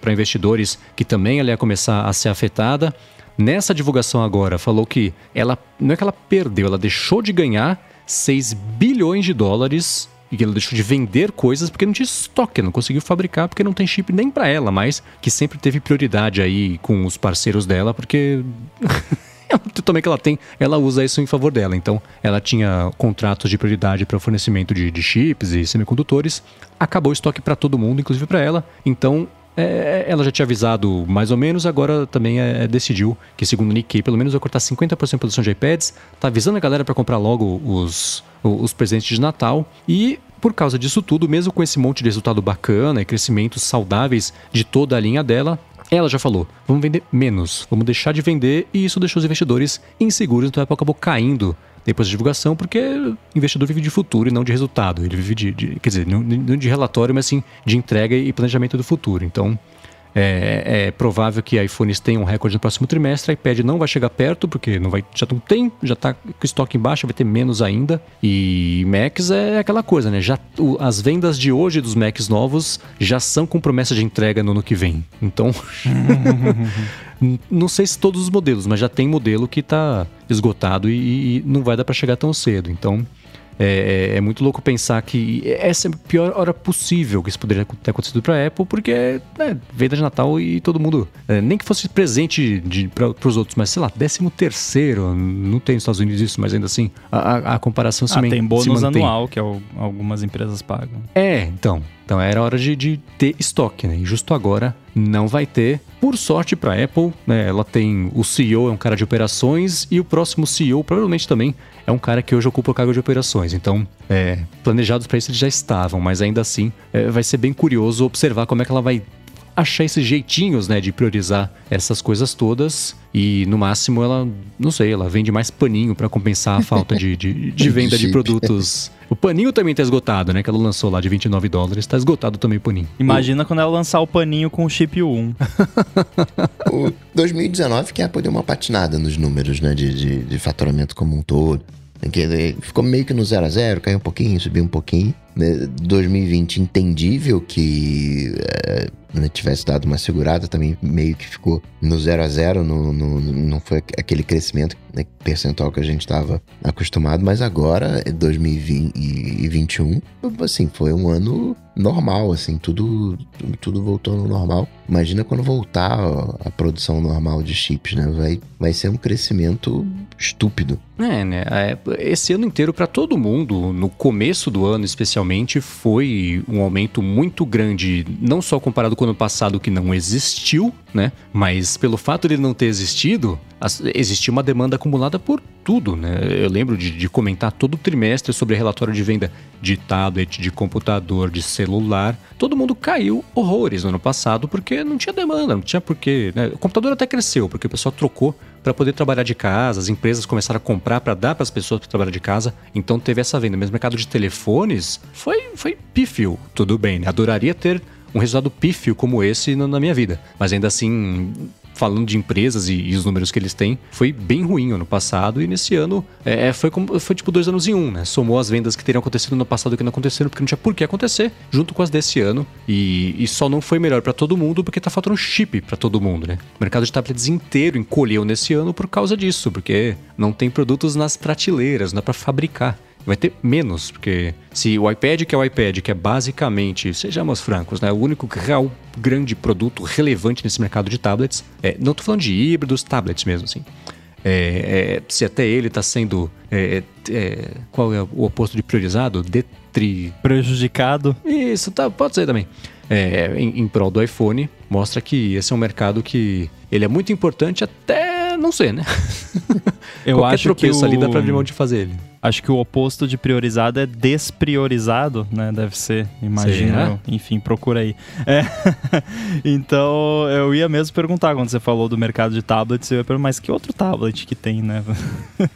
para investidores que também ela ia começar a ser afetada. Nessa divulgação agora, falou que ela não é que ela perdeu, ela deixou de ganhar 6 bilhões de dólares e que ela deixou de vender coisas porque não tinha estoque, não conseguiu fabricar porque não tem chip nem para ela, mas que sempre teve prioridade aí com os parceiros dela, porque também que ela tem, ela usa isso em favor dela. Então, ela tinha contratos de prioridade para fornecimento de, de chips e semicondutores. Acabou o estoque para todo mundo, inclusive para ela. Então, é, ela já tinha avisado mais ou menos, agora também é, decidiu que, segundo o Nikkei, pelo menos vai cortar 50% da produção de iPads. Tá avisando a galera para comprar logo os, os presentes de Natal. E por causa disso tudo, mesmo com esse monte de resultado bacana e crescimentos saudáveis de toda a linha dela, ela já falou, vamos vender menos, vamos deixar de vender, e isso deixou os investidores inseguros, então a Apple acabou caindo depois da divulgação, porque o investidor vive de futuro e não de resultado. Ele vive de, de quer dizer, não de relatório, mas sim de entrega e planejamento do futuro. Então, é, é, provável que iPhones tenham um recorde no próximo trimestre. iPad não vai chegar perto, porque não vai, já não tem, já está com estoque embaixo, vai ter menos ainda. E Macs é aquela coisa, né? Já, o, as vendas de hoje dos Macs novos já são com promessa de entrega no ano que vem. Então, não sei se todos os modelos, mas já tem modelo que está esgotado e, e, não vai dar para chegar tão cedo. Então, é, é, muito louco pensar que essa é a pior hora possível que isso poderia ter acontecido para a Apple, porque é né, venda de Natal e todo mundo, é, nem que fosse presente para os outros, mas sei lá, décimo terceiro, não tem nos Estados Unidos isso, mas ainda assim, a, a comparação ah, se, tem bônus anual que algumas empresas pagam. É, então. Então era hora de, de, ter estoque, né? E justo agora não vai ter. Por sorte para a Apple, né? Ela tem o CEO é um cara de operações e o próximo CEO provavelmente também é um cara que hoje ocupa o cargo de operações. Então, é, planejados para isso eles já estavam, mas ainda assim é, vai ser bem curioso observar como é que ela vai achar esses jeitinhos, né, de priorizar essas coisas todas e no máximo ela, não sei, ela vende mais paninho para compensar a falta de, de, de venda de produtos. O paninho também tá esgotado, né, que ela lançou lá de 29 dólares, tá esgotado também o paninho. Imagina o... quando ela lançar o paninho com o chip 1. o 2019 que Apple deu uma patinada nos números, né, de, de, de faturamento como um todo. Ficou meio que no 0 a 0 caiu um pouquinho, subiu um pouquinho. 2020 entendível que é, né, tivesse dado uma segurada, também meio que ficou no 0 a 0 no, no, não foi aquele crescimento né, percentual que a gente estava acostumado, mas agora, 2021, assim, foi um ano normal, assim, tudo, tudo voltou no normal. Imagina quando voltar a produção normal de chips, né? Vai, vai ser um crescimento estúpido. É, né? Esse ano inteiro, para todo mundo, no começo do ano especialmente, foi um aumento muito grande, não só comparado com o ano passado, que não existiu, né? Mas pelo fato de não ter existido, existia uma demanda acumulada por tudo, né? Eu lembro de, de, comentar todo trimestre sobre relatório de venda de tablet, de computador, de celular. Todo mundo caiu horrores no ano passado porque não tinha demanda, não tinha porquê. Né? O computador até cresceu porque o pessoal trocou para poder trabalhar de casa, as empresas começaram a comprar para dar para as pessoas para trabalhar de casa, então teve essa venda. Mas o mercado de telefones foi, foi pífio, tudo bem, né? Adoraria ter um resultado pífio como esse na minha vida, mas ainda assim falando de empresas e, e, os números que eles têm, foi bem ruim ano passado e nesse ano é, foi, como, foi tipo dois anos em um, né? Somou as vendas que teriam acontecido no passado que não aconteceram porque não tinha por que acontecer, junto com as desse ano e, e só não foi melhor para todo mundo porque tá faltando chip para todo mundo, né? O mercado de tablets inteiro encolheu nesse ano por causa disso, porque não tem produtos nas prateleiras, não dá para fabricar. Vai ter menos, porque se o iPad, que é o iPad, que é basicamente, sejamos francos, né, o único real grande produto relevante nesse mercado de tablets, é, não estou falando de híbridos, tablets mesmo, assim. É, é, se até ele está sendo. É, é, qual é o oposto de priorizado? Detri. Prejudicado? Isso, tá, pode ser também. É, em, em prol do iPhone, mostra que esse é um mercado que ele é muito importante até não ser, né? Eu Qualquer acho que o... ali dá pra abrir mão de fazer ele. Acho que o oposto de priorizado é despriorizado, né? Deve ser, imagina. Enfim, procura aí. É. então, eu ia mesmo perguntar, quando você falou do mercado de tablets, eu ia perguntar, mas que outro tablet que tem, né?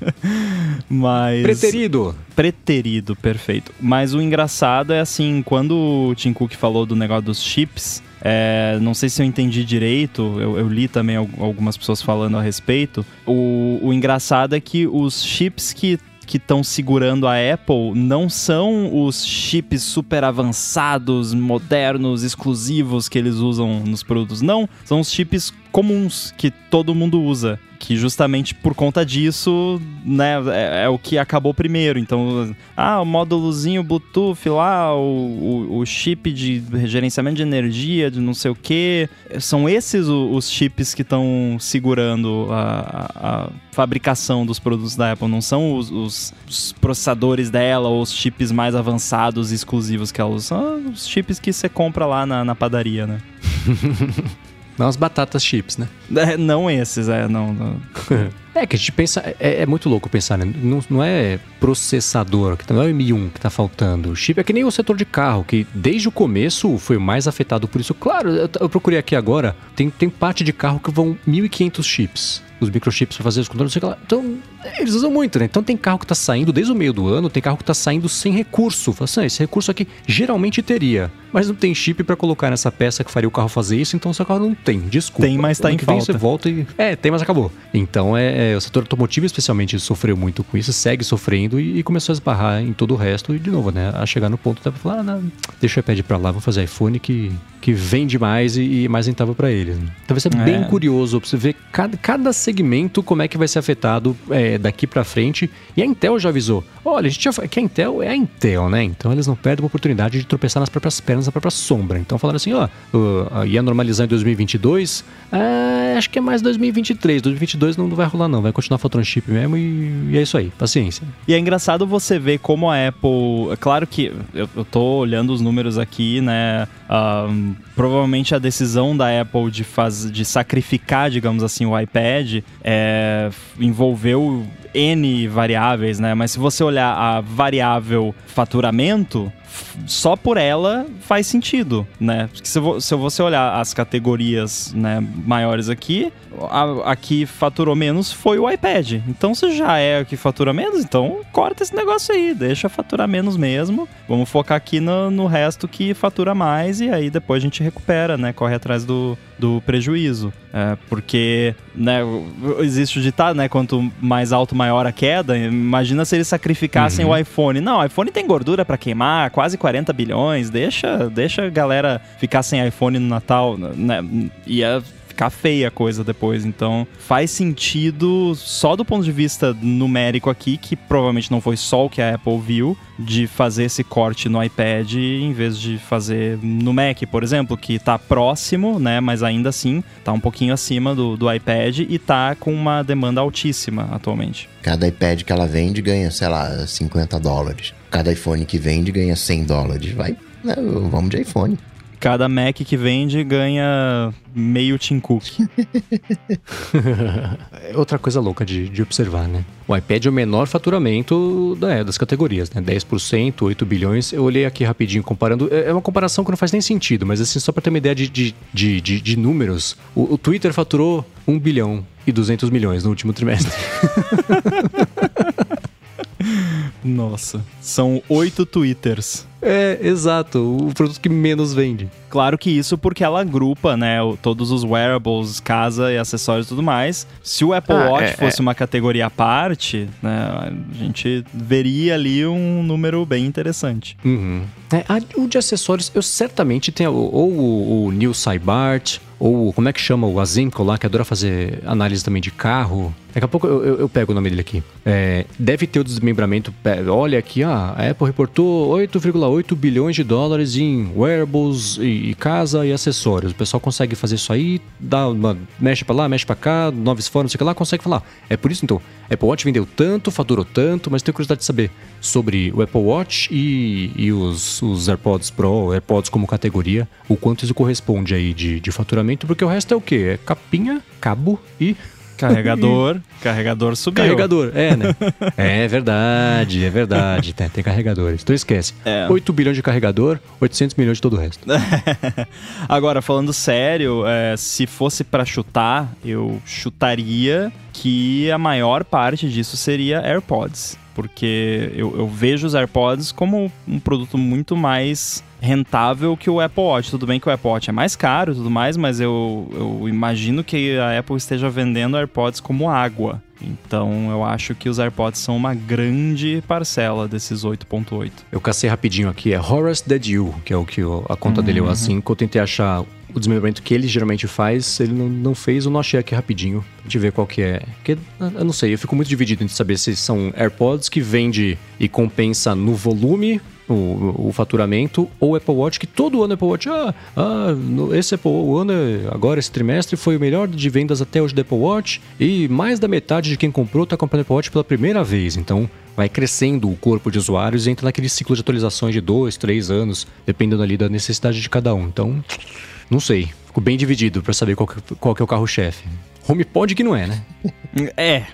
mas... Preterido! Preterido, perfeito. Mas o engraçado é assim, quando o Tim Cook falou do negócio dos chips, é, não sei se eu entendi direito, eu, eu li também al- algumas pessoas falando a respeito. O, o engraçado é que os chips que que estão segurando a Apple não são os chips super avançados, modernos, exclusivos que eles usam nos produtos. Não, são os chips comuns que todo mundo usa. Que justamente por conta disso, né, é, é o que acabou primeiro. Então, ah, o módulozinho Bluetooth lá, o, o, o chip de gerenciamento de energia, de não sei o que. São esses o- os chips que estão segurando a, a- a fabricação dos produtos da Apple. Não são os, os- os processadores dela ou os chips mais avançados e exclusivos que ela usa. São os chips que você compra lá na, na padaria, né? Não as batatas chips, né? É, não esses, é, não. não. É que a gente pensa, é, é muito louco pensar, né? Não, não é processador, que não é o M1 que tá faltando. O chip é que nem o setor de carro, que desde o começo foi o mais afetado por isso. Claro, eu, eu procurei aqui agora, tem, tem parte de carro que vão 1.500 chips. Os microchips pra fazer os controles, não sei o que lá. Então, eles usam muito, né? Então tem carro que tá saindo desde o meio do ano, tem carro que tá saindo sem recurso. Fala assim, ah, esse recurso aqui geralmente teria, mas não tem chip pra colocar nessa peça que faria o carro fazer isso, então o seu carro não tem. Desculpa. Tem, mas tá Ano em falta. Você volta e. É, tem, mas acabou. Então é, é, o setor automotivo, especialmente, sofreu muito com isso, segue sofrendo e, e começou a esbarrar em todo o resto. E de novo, né? A chegar no ponto da falar, ah, não, deixa o iPad pra lá, vou fazer iPhone que, que vende mais e, e mais rentável pra eles. né? Então vai ser É. bem curioso pra você ver cada, cada segmento como é que vai ser afetado é, daqui pra frente. E a Intel já avisou: olha, a gente já que a Intel é a Intel, né? Então eles não perdem a oportunidade de tropeçar nas próprias pernas, na própria sombra. Então falaram assim: ó, uh, ia normalizar em 2022, ah, acho que é mais 2023. 2022 não, não vai rolar, não. Vai continuar faturando chip mesmo e, e é isso aí. Paciência. E é engraçado você ver como a Apple. É claro que eu, eu tô olhando os números aqui, né? ahn, provavelmente a decisão da Apple de, faz, de sacrificar, digamos assim, o iPad é, envolveu N variáveis, né? Mas se você olhar a variável faturamento, só por ela faz sentido, né? Porque se, vo- se você olhar as categorias né, maiores aqui, a, a que faturou menos foi o iPad. Então, se já é a que fatura menos, então corta esse negócio aí, deixa faturar menos mesmo. Vamos focar aqui no, no resto que fatura mais e aí depois a gente recupera, né? Corre atrás do, do prejuízo. É, porque, né, existe o ditado, né? Quanto mais alto, maior a queda. Imagina se eles sacrificassem o iPhone. Não, o iPhone tem gordura pra queimar, quase 40 bilhões. Deixa, deixa a galera ficar sem iPhone no Natal, né? Ia ficar feia a coisa depois. Então, faz sentido só do ponto de vista numérico aqui, que provavelmente não foi só o que a Apple viu, de fazer esse corte no iPad em vez de fazer no Mac, por exemplo, que tá próximo, né? Mas ainda assim tá um pouquinho acima do, do iPad e tá com uma demanda altíssima atualmente. Cada iPad que ela vende ganha, sei lá, 50 dólares. Cada iPhone que vende ganha 100 dólares. Vai, né, vamos de iPhone. Cada Mac que vende ganha meio Tim Cook. É outra coisa louca de, de observar, né? O iPad é o menor faturamento da- das categorias, né? 10%, 8 bilhões. Eu olhei aqui rapidinho comparando. É é uma comparação que não faz nem sentido, mas assim, só pra ter uma ideia de, de, de, de- de números. O, o Twitter faturou 1 bilhão e 200 milhões no último trimestre. Nossa. São oito Twitters. É, exato. O produto que menos vende. Claro que isso porque ela agrupa, né, todos os wearables, casa e acessórios e tudo mais. Se o Apple ah, Watch é, fosse é. uma categoria à parte, né, a gente veria ali um número bem interessante. Uhum. É, o de acessórios, eu certamente tenho ou o, o New Cybart, ou como é que chama o Azenco lá, que adora fazer análise também de carro. Daqui a pouco eu, eu, eu pego o nome dele aqui. É, deve ter o desmembramento. Olha aqui, ah, a Apple reportou 8,8 bilhões de dólares em wearables e, e, casa e acessórios. O pessoal consegue fazer isso aí, dá uma, mexe para lá, mexe para cá, novos fóruns, sei lá, consegue falar. É por isso então, Apple Watch vendeu tanto, faturou tanto, mas tenho curiosidade de saber sobre o Apple Watch e, e os, os AirPods Pro, AirPods como categoria, o quanto isso corresponde aí de, de faturamento, porque o resto é o quê? É capinha, cabo e Carregador, carregador subiu. Carregador, é, né? é verdade, é verdade. Tem, tem carregadores. Então esquece. É. 8 bilhões de carregador, 800 milhões de todo o resto. Agora, falando sério, é, se fosse para chutar, eu chutaria que a maior parte disso seria AirPods. Porque eu, eu vejo os AirPods como um produto muito mais rentável que o Apple Watch. Tudo bem que o Apple Watch é mais caro e tudo mais, mas eu, eu imagino que a Apple esteja vendendo AirPods como água. Então eu acho que os AirPods são uma grande parcela desses 8.8. Eu cacei rapidinho aqui, é Horace Dediu, que é o que a conta uhum. dele é o assim, que eu tentei achar o desmembramento que ele geralmente faz, ele não, não fez, eu não achei aqui rapidinho, pra gente ver qual que é. Porque, eu não sei, eu fico muito dividido entre saber se são AirPods que vende e compensa no volume o, o, faturamento, ou Apple Watch, que todo ano Apple Watch, ah, ah esse Apple, o ano, agora esse trimestre foi o melhor de vendas até hoje do Apple Watch, e mais da metade de quem comprou está comprando Apple Watch pela primeira vez, então vai crescendo o corpo de usuários e entra naquele ciclo de atualizações de dois, três anos, dependendo ali da necessidade de cada um. Então, não sei, fico bem dividido para saber qual, que, qual que é o carro-chefe. HomePod que não é, né? é.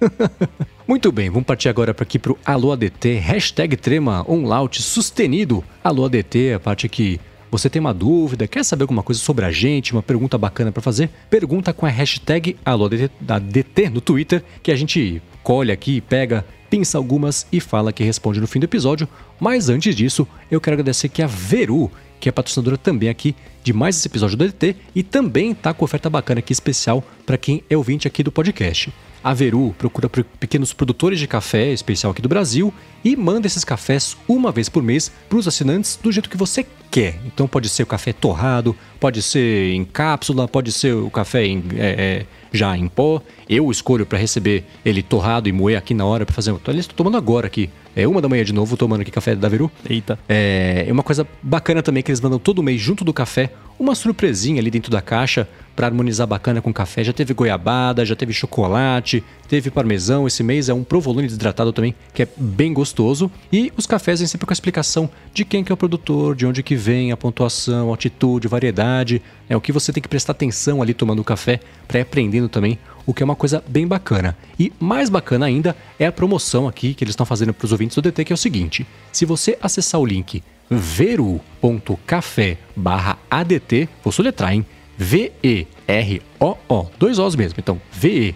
Muito bem, vamos partir agora para aqui para o Alô ADT, hashtag Trema Onlaut sustenido. Alô ADT a parte que você tem uma dúvida, quer saber alguma coisa sobre a gente, uma pergunta bacana para fazer? Pergunta com a hashtag AlôADT no Twitter, que a gente colhe aqui, pega, pensa algumas e fala que responde no fim do episódio. Mas antes disso, eu quero agradecer que a Veru, que é patrocinadora também aqui de mais esse episódio do ADT e também tá com oferta bacana aqui especial para quem é ouvinte aqui do podcast. A Veru procura pequenos produtores de café especial aqui do Brasil e manda esses cafés uma vez por mês para os assinantes do jeito que você quer. Então pode ser o café torrado, pode ser em cápsula, pode ser o café em, é, é, já em pó. Eu escolho para receber ele torrado e moer aqui na hora para fazer. Aliás, estou tomando agora aqui. É uma da manhã de novo, tomando aqui café da Veru. Eita. É, é uma coisa bacana também que eles mandam todo mês junto do café uma surpresinha ali dentro da caixa para harmonizar bacana com café. Já teve goiabada, já teve chocolate, teve parmesão. Esse mês é um provolone desidratado também, que é bem gostoso. E os cafés vêm sempre com a explicação de quem que é o produtor, de onde que vem, a pontuação, a altitude, variedade. É o que você tem que prestar atenção ali tomando o café para ir aprendendo também o que é uma coisa bem bacana. E mais bacana ainda é a promoção aqui que eles estão fazendo para os ouvintes do DT, que é o seguinte: se você acessar o link veru.café ADT, vou soletrar, hein? V-E-R-O-O, dois Os mesmo, então V-E-R-O-O.café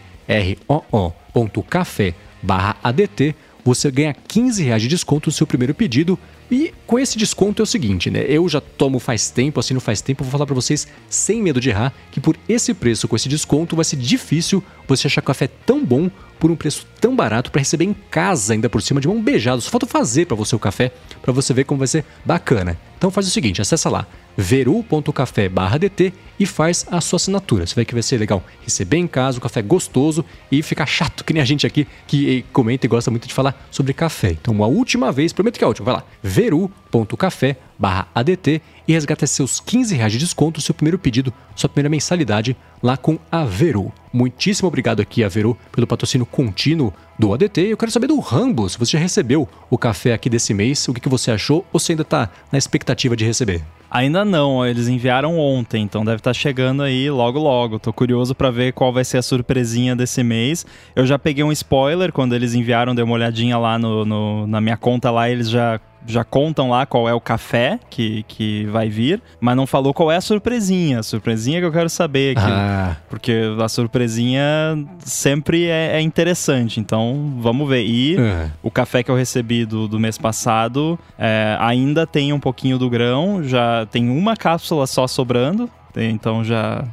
ADT, você ganha 15 reais de desconto no seu primeiro pedido e com esse desconto é o seguinte, né? Eu já tomo faz tempo, assim não faz tempo, vou falar para vocês sem medo de errar que por esse preço, com esse desconto, vai ser difícil você achar café tão bom por um preço tão barato para receber em casa ainda por cima de mão beijada. Só falta fazer para você o café, para você ver como vai ser bacana. Então faz o seguinte, acessa lá veru.café/dt e faz a sua assinatura. Você vai que vai ser legal receber em casa o café gostoso e ficar chato que nem a gente aqui que comenta e gosta muito de falar sobre café. Então, a última vez, prometo que é a última, vai lá, veru.café barra ADT e resgata seus 15 reais de desconto, seu primeiro pedido, sua primeira mensalidade lá com a Veru. Muitíssimo obrigado aqui a Veru pelo patrocínio contínuo do ADT. Eu quero saber do Rambo, se você já recebeu o café aqui desse mês, o que, que você achou ou se ainda está na expectativa de receber. Ainda não, eles enviaram ontem, então deve estar tá chegando aí logo logo. Tô curioso para ver qual vai ser a surpresinha desse mês. Eu já peguei um spoiler quando eles enviaram, dei uma olhadinha lá no, no, na minha conta lá, eles já já contam lá qual é o café que, que vai vir, mas não falou qual é a surpresinha. A surpresinha que eu quero saber aqui. Ah. Porque a surpresinha sempre é, é interessante, então vamos ver. E uhum. o café que eu recebi do, do mês passado é, ainda tem um pouquinho do grão, já tem uma cápsula só sobrando. Então já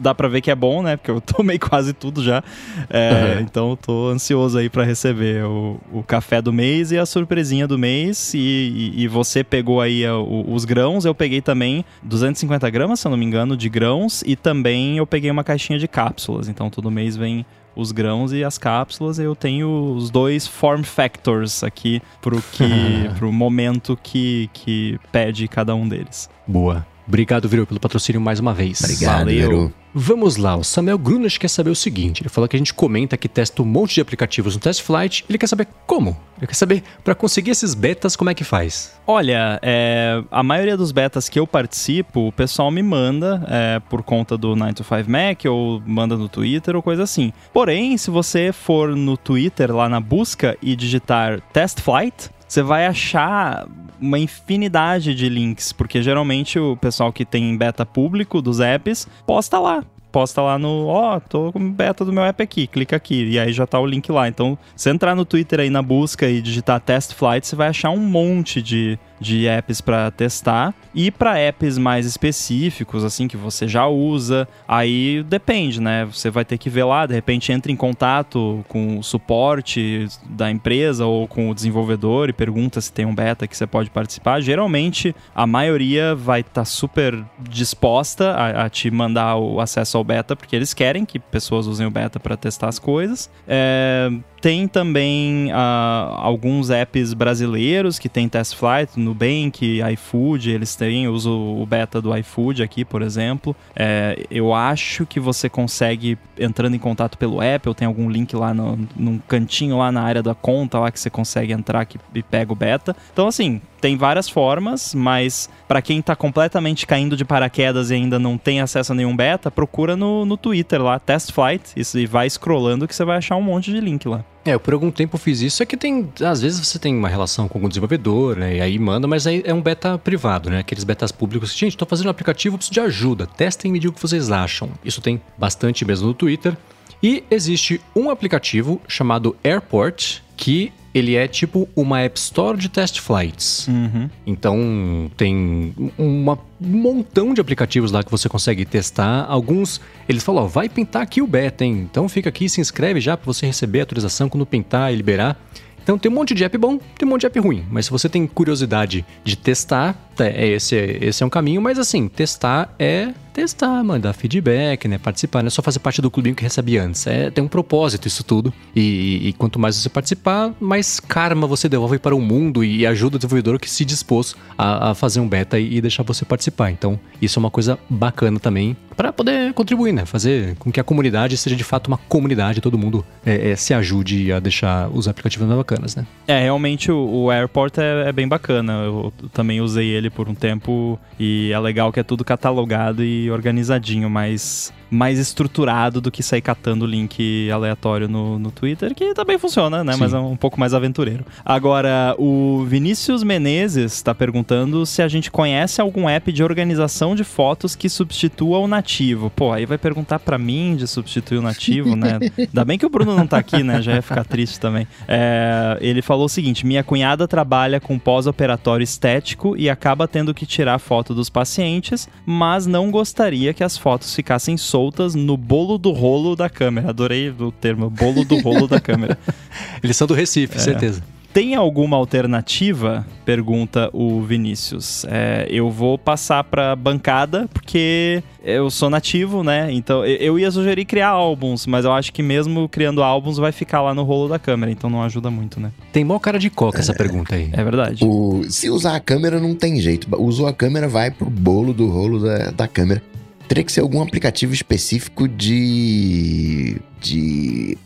dá para ver que é bom, né? Porque eu tomei quase tudo já. É, uhum. Então eu tô ansioso aí para receber o, o, café do mês e a surpresinha do mês. E, e, e você pegou aí a, o, os grãos, eu peguei também 250 gramas, se eu não me engano, de grãos. E também eu peguei uma caixinha de cápsulas. Então todo mês vem os grãos e as cápsulas. Eu tenho os dois form factors aqui pro, que, pro momento que, que pede cada um deles. Boa. Obrigado, Viro, pelo patrocínio mais uma vez. Obrigado, Valeu. Viro. Vamos lá, o Samuel Grunas quer saber o seguinte: ele falou que a gente comenta que testa um monte de aplicativos no Test Flight, ele quer saber como. Ele quer saber, para conseguir esses betas, como é que faz? Olha, é, a maioria dos betas que eu participo, o pessoal me manda é, por conta do 9 to 5 Mac, ou manda no Twitter, ou coisa assim. Porém, se você for no Twitter, lá na busca, e digitar Test Flight, você vai achar uma infinidade de links, porque geralmente o pessoal que tem beta público dos apps posta lá posta lá no, ó, oh, tô com beta do meu app aqui, clica aqui, e aí já tá o link lá. Então, se entrar no Twitter aí na busca e digitar Test Flight, você vai achar um monte de de apps para testar. E para apps mais específicos assim que você já usa aí depende né? Você vai ter que ver lá de repente entra em contato com o suporte da empresa ou com o desenvolvedor e pergunta se tem um beta que você pode participar. Geralmente a maioria vai estar tá super disposta a, a, te mandar o acesso ao beta porque eles querem que pessoas usem o beta para testar as coisas. É, tem também uh, alguns apps brasileiros que tem test flight, Nubank, iFood, eles têm, eu uso o beta do iFood aqui, por exemplo. É, eu acho que você consegue, entrando em contato pelo Apple, tem algum link lá no, num cantinho lá na área da conta lá que você consegue entrar que, e pega o beta. Então, assim, tem várias formas, mas para quem tá completamente caindo de paraquedas e ainda não tem acesso a nenhum beta, procura no, no Twitter lá, Test Flight, e vai scrollando que você vai achar um monte de link lá. É, eu por algum tempo fiz isso. É que tem. Às vezes você tem uma relação com algum desenvolvedor, né? E aí manda, mas aí é um beta privado, né? Aqueles betas públicos. Gente, tô fazendo um aplicativo, preciso de ajuda. Testem e me digam o que vocês acham. Isso tem bastante mesmo no Twitter. E existe um aplicativo chamado Airport que ele é tipo uma App Store de test flights. Uhum. Então tem uma, um montão de aplicativos lá que você consegue testar. Alguns, eles falam, ó, vai pintar aqui o beta, hein? Então fica aqui, se inscreve já para você receber a atualização quando pintar e liberar. Então tem um monte de app bom, tem um monte de app ruim. Mas se você tem curiosidade de testar, é, esse, esse é um caminho. Mas assim, testar é testar, mandar feedback, né? Participar, não é só fazer parte do clubinho que recebe antes. É, tem um propósito isso tudo. E, e, quanto mais você participar, mais karma você devolve para o mundo e ajuda o desenvolvedor que se dispôs a, a fazer um beta e, deixar você participar. Então, isso é uma coisa bacana também para poder contribuir, né? Fazer com que a comunidade seja de fato uma comunidade, todo mundo é, é, se ajude a deixar os aplicativos mais bacanas, né? É, realmente o, o Airport é, é bem bacana. Eu também usei ele por um tempo e é legal que é tudo catalogado e organizadinho, mais mais estruturado do que sair catando link aleatório no, no Twitter, que também funciona, né? Sim. Mas é um pouco mais aventureiro. Agora, o Vinícius Menezes está perguntando se a gente conhece algum app de organização de fotos que substitua o nativo. Pô, aí vai perguntar para mim de substituir o nativo, né? Ainda bem que o Bruno não tá aqui, né? Já ia ficar triste também. É, ele falou o seguinte: minha cunhada trabalha com pós-operatório estético e acaba tendo que tirar foto dos pacientes, mas não gostaria que as fotos ficassem soltas no bolo do rolo da câmera. Adorei o termo, bolo do rolo da câmera. Eles são do Recife, é. certeza. Tem alguma alternativa? Pergunta o Vinícius. É, eu vou passar para bancada porque eu sou nativo, né? Então eu ia sugerir criar álbuns, mas eu acho que mesmo criando álbuns vai ficar lá no rolo da câmera, então não ajuda muito, né? Tem mó cara de coca essa pergunta aí. É verdade. O, se usar a câmera não tem jeito. Usou a câmera, vai pro bolo do rolo da, da câmera teria que ser algum aplicativo específico de. de.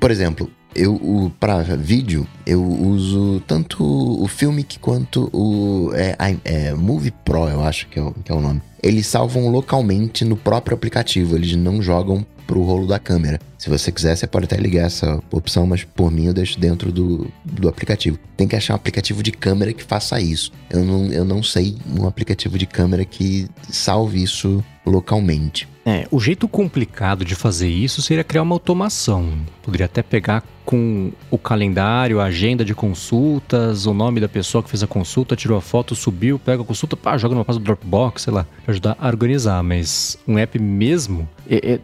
Por exemplo, eu para vídeo eu uso tanto o Filmic quanto o é, é, Movie Pro, eu acho que é, o, que é o nome. Eles salvam localmente no próprio aplicativo, eles não jogam pro rolo da câmera. Se você quiser, você pode até ligar essa opção, mas por mim eu deixo dentro do, do aplicativo. Tem que achar um aplicativo de câmera que faça isso. Eu não, eu não sei um aplicativo de câmera que salve isso localmente. É, o jeito complicado de fazer isso seria criar uma automação. Poderia até pegar com o calendário, a agenda de consultas, o nome da pessoa que fez a consulta, tirou a foto, subiu, pega a consulta, pá, joga numa pasta do Dropbox, sei lá, pra ajudar a organizar. Mas um app mesmo. É, é,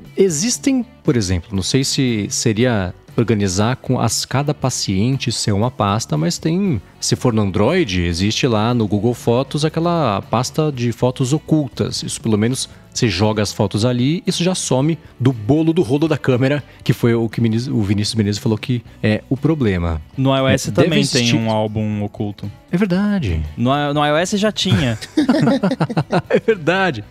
existem, por exemplo, não sei se seria organizar com as cada paciente ser uma pasta, mas tem, se for no Android, existe lá no Google Fotos aquela pasta de fotos ocultas. Isso pelo menos você joga as fotos ali, isso já some do bolo do rolo da câmera, que foi o que o Vinícius Menezes falou que é o problema. No iOS é, também tem um álbum oculto. É verdade. No, no iOS já tinha. é verdade.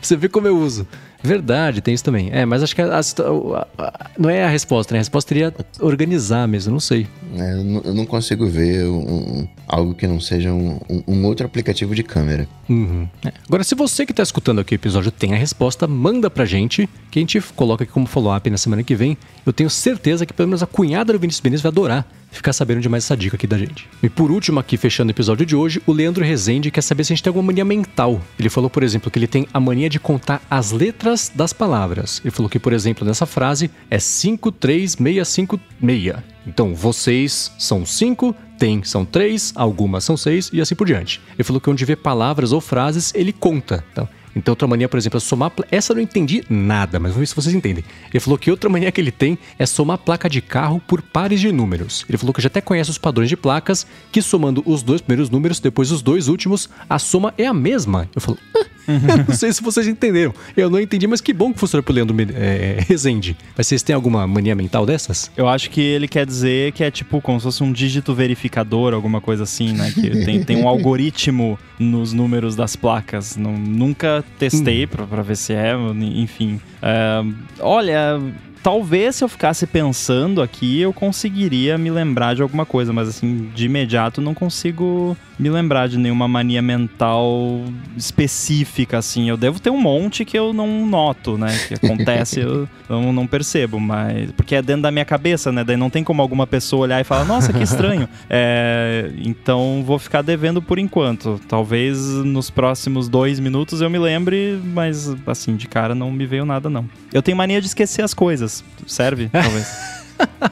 Você vê como eu uso. Verdade, tem isso também. É, mas acho que a, a, a, não é a resposta, né? A resposta seria organizar mesmo, não sei. É, eu não consigo ver um, algo que não seja um, um, outro aplicativo de câmera. Uhum. É. Agora, se você que está escutando aqui o episódio tem a resposta, manda pra gente, que a gente coloca aqui como follow-up na semana que vem. Eu tenho certeza que pelo menos a cunhada do Vinícius Benício vai adorar ficar sabendo de mais essa dica aqui da gente. E por último, aqui fechando o episódio de hoje, o Leandro Rezende quer saber se a gente tem alguma mania mental. Ele falou, por exemplo, que ele tem a mania de contar as letras das palavras. Ele falou que, por exemplo, nessa frase é 53656. Então, vocês são cinco, tem são três, algumas são seis e assim por diante. Ele falou que onde vê palavras ou frases, ele conta. Então, então, outra mania, por exemplo, é somar. Essa eu não entendi nada, mas vamos ver se vocês entendem. Ele falou que outra mania que ele tem é somar placa de carro por pares de números. Ele falou que já até conhece os padrões de placas, que somando os dois primeiros números, depois os dois últimos, a soma é a mesma. Eu falo, ah, não sei se vocês entenderam. Eu não entendi, mas que bom que funciona pro Leandro é, Rezende. Mas vocês têm alguma mania mental dessas? Eu acho que ele quer dizer que é tipo como se fosse um dígito verificador, alguma coisa assim, né? Que tem, tem um algoritmo nos números das placas. Não, nunca testei hum. pra, pra ver se é, enfim. Uh, olha talvez se eu ficasse pensando aqui, eu conseguiria me lembrar de alguma coisa, mas assim, de imediato não consigo me lembrar de nenhuma mania mental específica, assim. Eu devo ter um monte que eu não noto, né? Que acontece, eu não, não percebo, mas. Porque é dentro da minha cabeça, né? Daí não tem como alguma pessoa olhar e falar, nossa, que estranho. é, então vou ficar devendo por enquanto. Talvez nos próximos dois minutos eu me lembre, mas assim, de cara não me veio nada, não. Eu tenho mania de esquecer as coisas. Serve, talvez.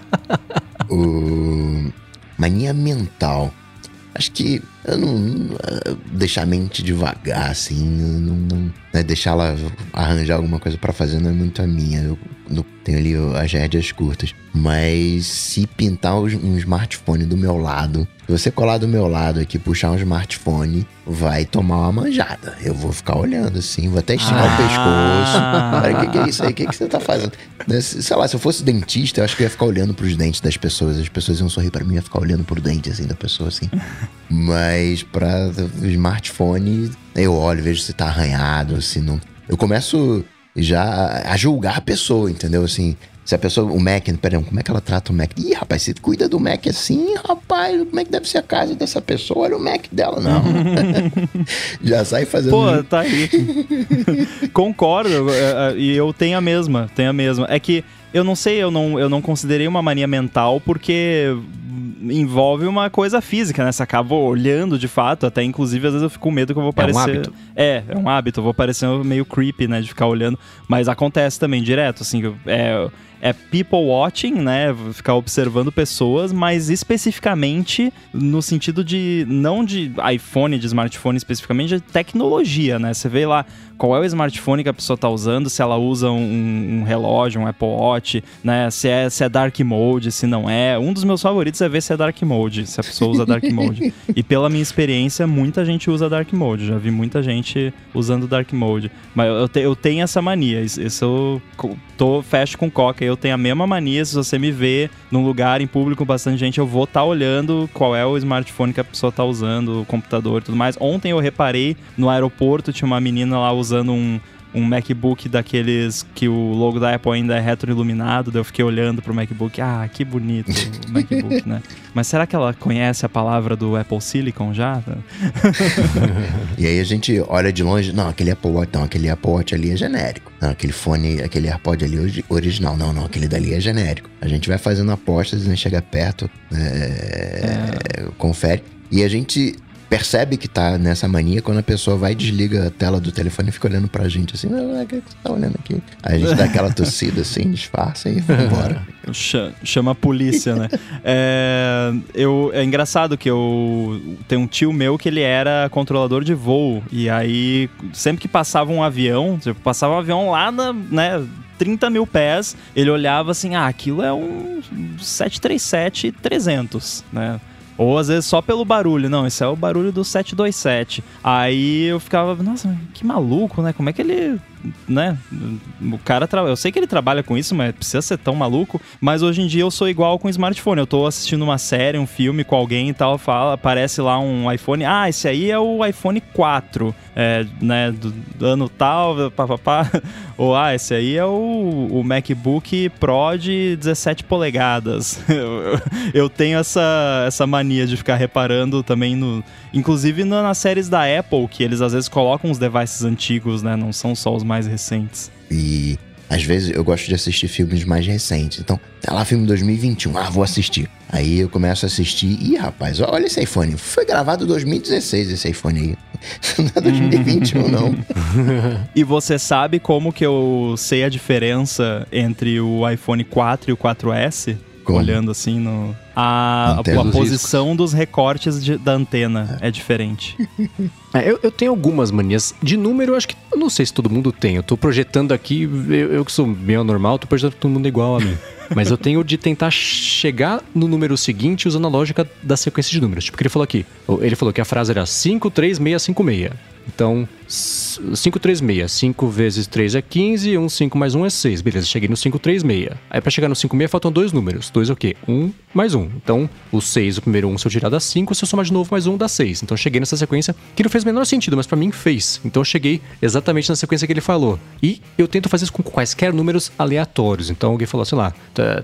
o... Mania mental. Acho que eu não, não deixar a mente devagar, assim, não, não né, deixar ela arranjar alguma coisa para fazer não é muito a minha. Eu, eu tenho ali as rédeas curtas. Mas se pintar um smartphone do meu lado, se você colar do meu lado aqui, puxar um smartphone, vai tomar uma manjada. Eu vou ficar olhando assim, vou até esticar ah. o pescoço. Olha, o que, é isso aí? O que, que você tá fazendo? Sei lá, se eu fosse dentista, eu acho que eu ia ficar olhando pros dentes das pessoas. As pessoas iam sorrir para mim, ia ficar olhando pro dente assim da pessoa assim. Mas para smartphone, eu olho, vejo se tá arranhado, se não. Eu começo já a julgar a pessoa, entendeu? Assim, se a pessoa, o Mac, peraí, como é que ela trata o Mac? Ih, rapaz, você cuida do Mac assim, rapaz, como é que deve ser a casa dessa pessoa? Olha o Mac dela, não. Já sai fazendo. Pô, tá aí. Concordo, é, é, e eu tenho a mesma, tenho a mesma. É que eu não sei, eu não, eu não considerei uma mania mental porque envolve uma coisa física, né? Você acaba olhando de fato, até inclusive às vezes eu fico com medo que eu vou parecer. É um hábito. É, é um hábito, eu vou parecer meio creepy, né? De ficar olhando. Mas acontece também direto, assim, é é people watching, né? Ficar observando pessoas, mas especificamente no sentido de não de iPhone, de smartphone especificamente, de tecnologia, né? Você vê lá qual é o smartphone que a pessoa está usando, se ela usa um, um, relógio, um Apple Watch, né? Se é, se é dark mode, se não é. Um dos meus favoritos é ver se é dark mode, se a pessoa usa dark mode. e pela minha experiência, muita gente usa dark mode. Já vi muita gente usando dark mode. Mas eu, te, eu tenho essa mania. Isso eu tô fecho com coca. Eu tenho a mesma mania. Se você me vê num lugar em público com bastante gente, eu vou estar tá olhando qual é o smartphone que a pessoa está usando, o computador e tudo mais. Ontem eu reparei no aeroporto, tinha uma menina lá usando um um MacBook daqueles que o logo da Apple ainda é retroiluminado, daí eu fiquei olhando pro MacBook, ah, que bonito o MacBook, né? Mas será que ela conhece a palavra do Apple Silicon já? e aí a gente olha de longe, não, aquele Apple Watch, não, aquele Apple Watch ali é genérico. Não, aquele fone, aquele AirPod ali é original. Não, não, aquele dali é genérico. A gente vai fazendo apostas e chega perto, é, é. confere. E a gente percebe que tá nessa mania quando a pessoa vai desliga a tela do telefone e fica olhando pra gente assim, não, é que você tá olhando aqui. Aí a gente dá aquela tossida assim, disfarça e vai embora. Chama a polícia, né? é, eu, é engraçado que eu tenho um tio meu que ele era controlador de voo. E aí, sempre que passava um avião, tipo, passava um avião lá na, né, 30 mil pés, ele olhava assim, ah, aquilo é um 737-300, né? Ou às vezes só pelo barulho. Não, esse é o barulho do 727. Aí eu ficava, nossa, que maluco, né? Como é que ele né? O cara Eu sei que ele trabalha com isso, mas precisa ser tão maluco. Mas hoje em dia eu sou igual com smartphone. Eu tô assistindo uma série, um filme com alguém e tal, fala, aparece lá um iPhone. Ah, esse aí é o iPhone 4, é, né? Do, do ano tal, papapá. Ou ah, esse aí é o, o MacBook Pro de 17 polegadas. eu, eu tenho essa, essa mania de ficar reparando também no. Inclusive nas séries da Apple, que eles às vezes colocam os devices antigos, né? Não são só os mais recentes. E às vezes eu gosto de assistir filmes mais recentes. Então, tá lá filme 2021, ah, vou assistir. Aí eu começo a assistir, e rapaz, olha esse iPhone. Foi gravado em 2016 esse iPhone aí. Não é 2021, não. e você sabe como que eu sei a diferença entre o iPhone 4 e o 4S? Como? Olhando assim no. A, a, a posição riscos. dos recortes de, da antena é, é diferente. É, eu, eu, tenho algumas manias. De número, eu acho que. Eu não sei se todo mundo tem. Eu tô projetando aqui, eu, eu que sou meio normal, tô projetando todo mundo igual a mim. Mas eu tenho de tentar chegar no número seguinte usando a lógica da sequência de números. Tipo, que ele falou aqui. Ele falou que a frase era 53656. Então, 536. 5 vezes 3 é 15, 1, 5 mais 1 é 6. Beleza, cheguei no 536. Aí para chegar no 56 faltam dois números. Dois é o quê? 1 mais 1. Então, o 6, o primeiro 1, se eu tirar dá 5, se eu somar de novo mais 1 dá 6. Então, cheguei nessa sequência que não fez o menor sentido, mas para mim fez. Então, eu cheguei exatamente na sequência que ele falou. E eu tento fazer isso com quaisquer números aleatórios. Então, alguém falou, sei lá,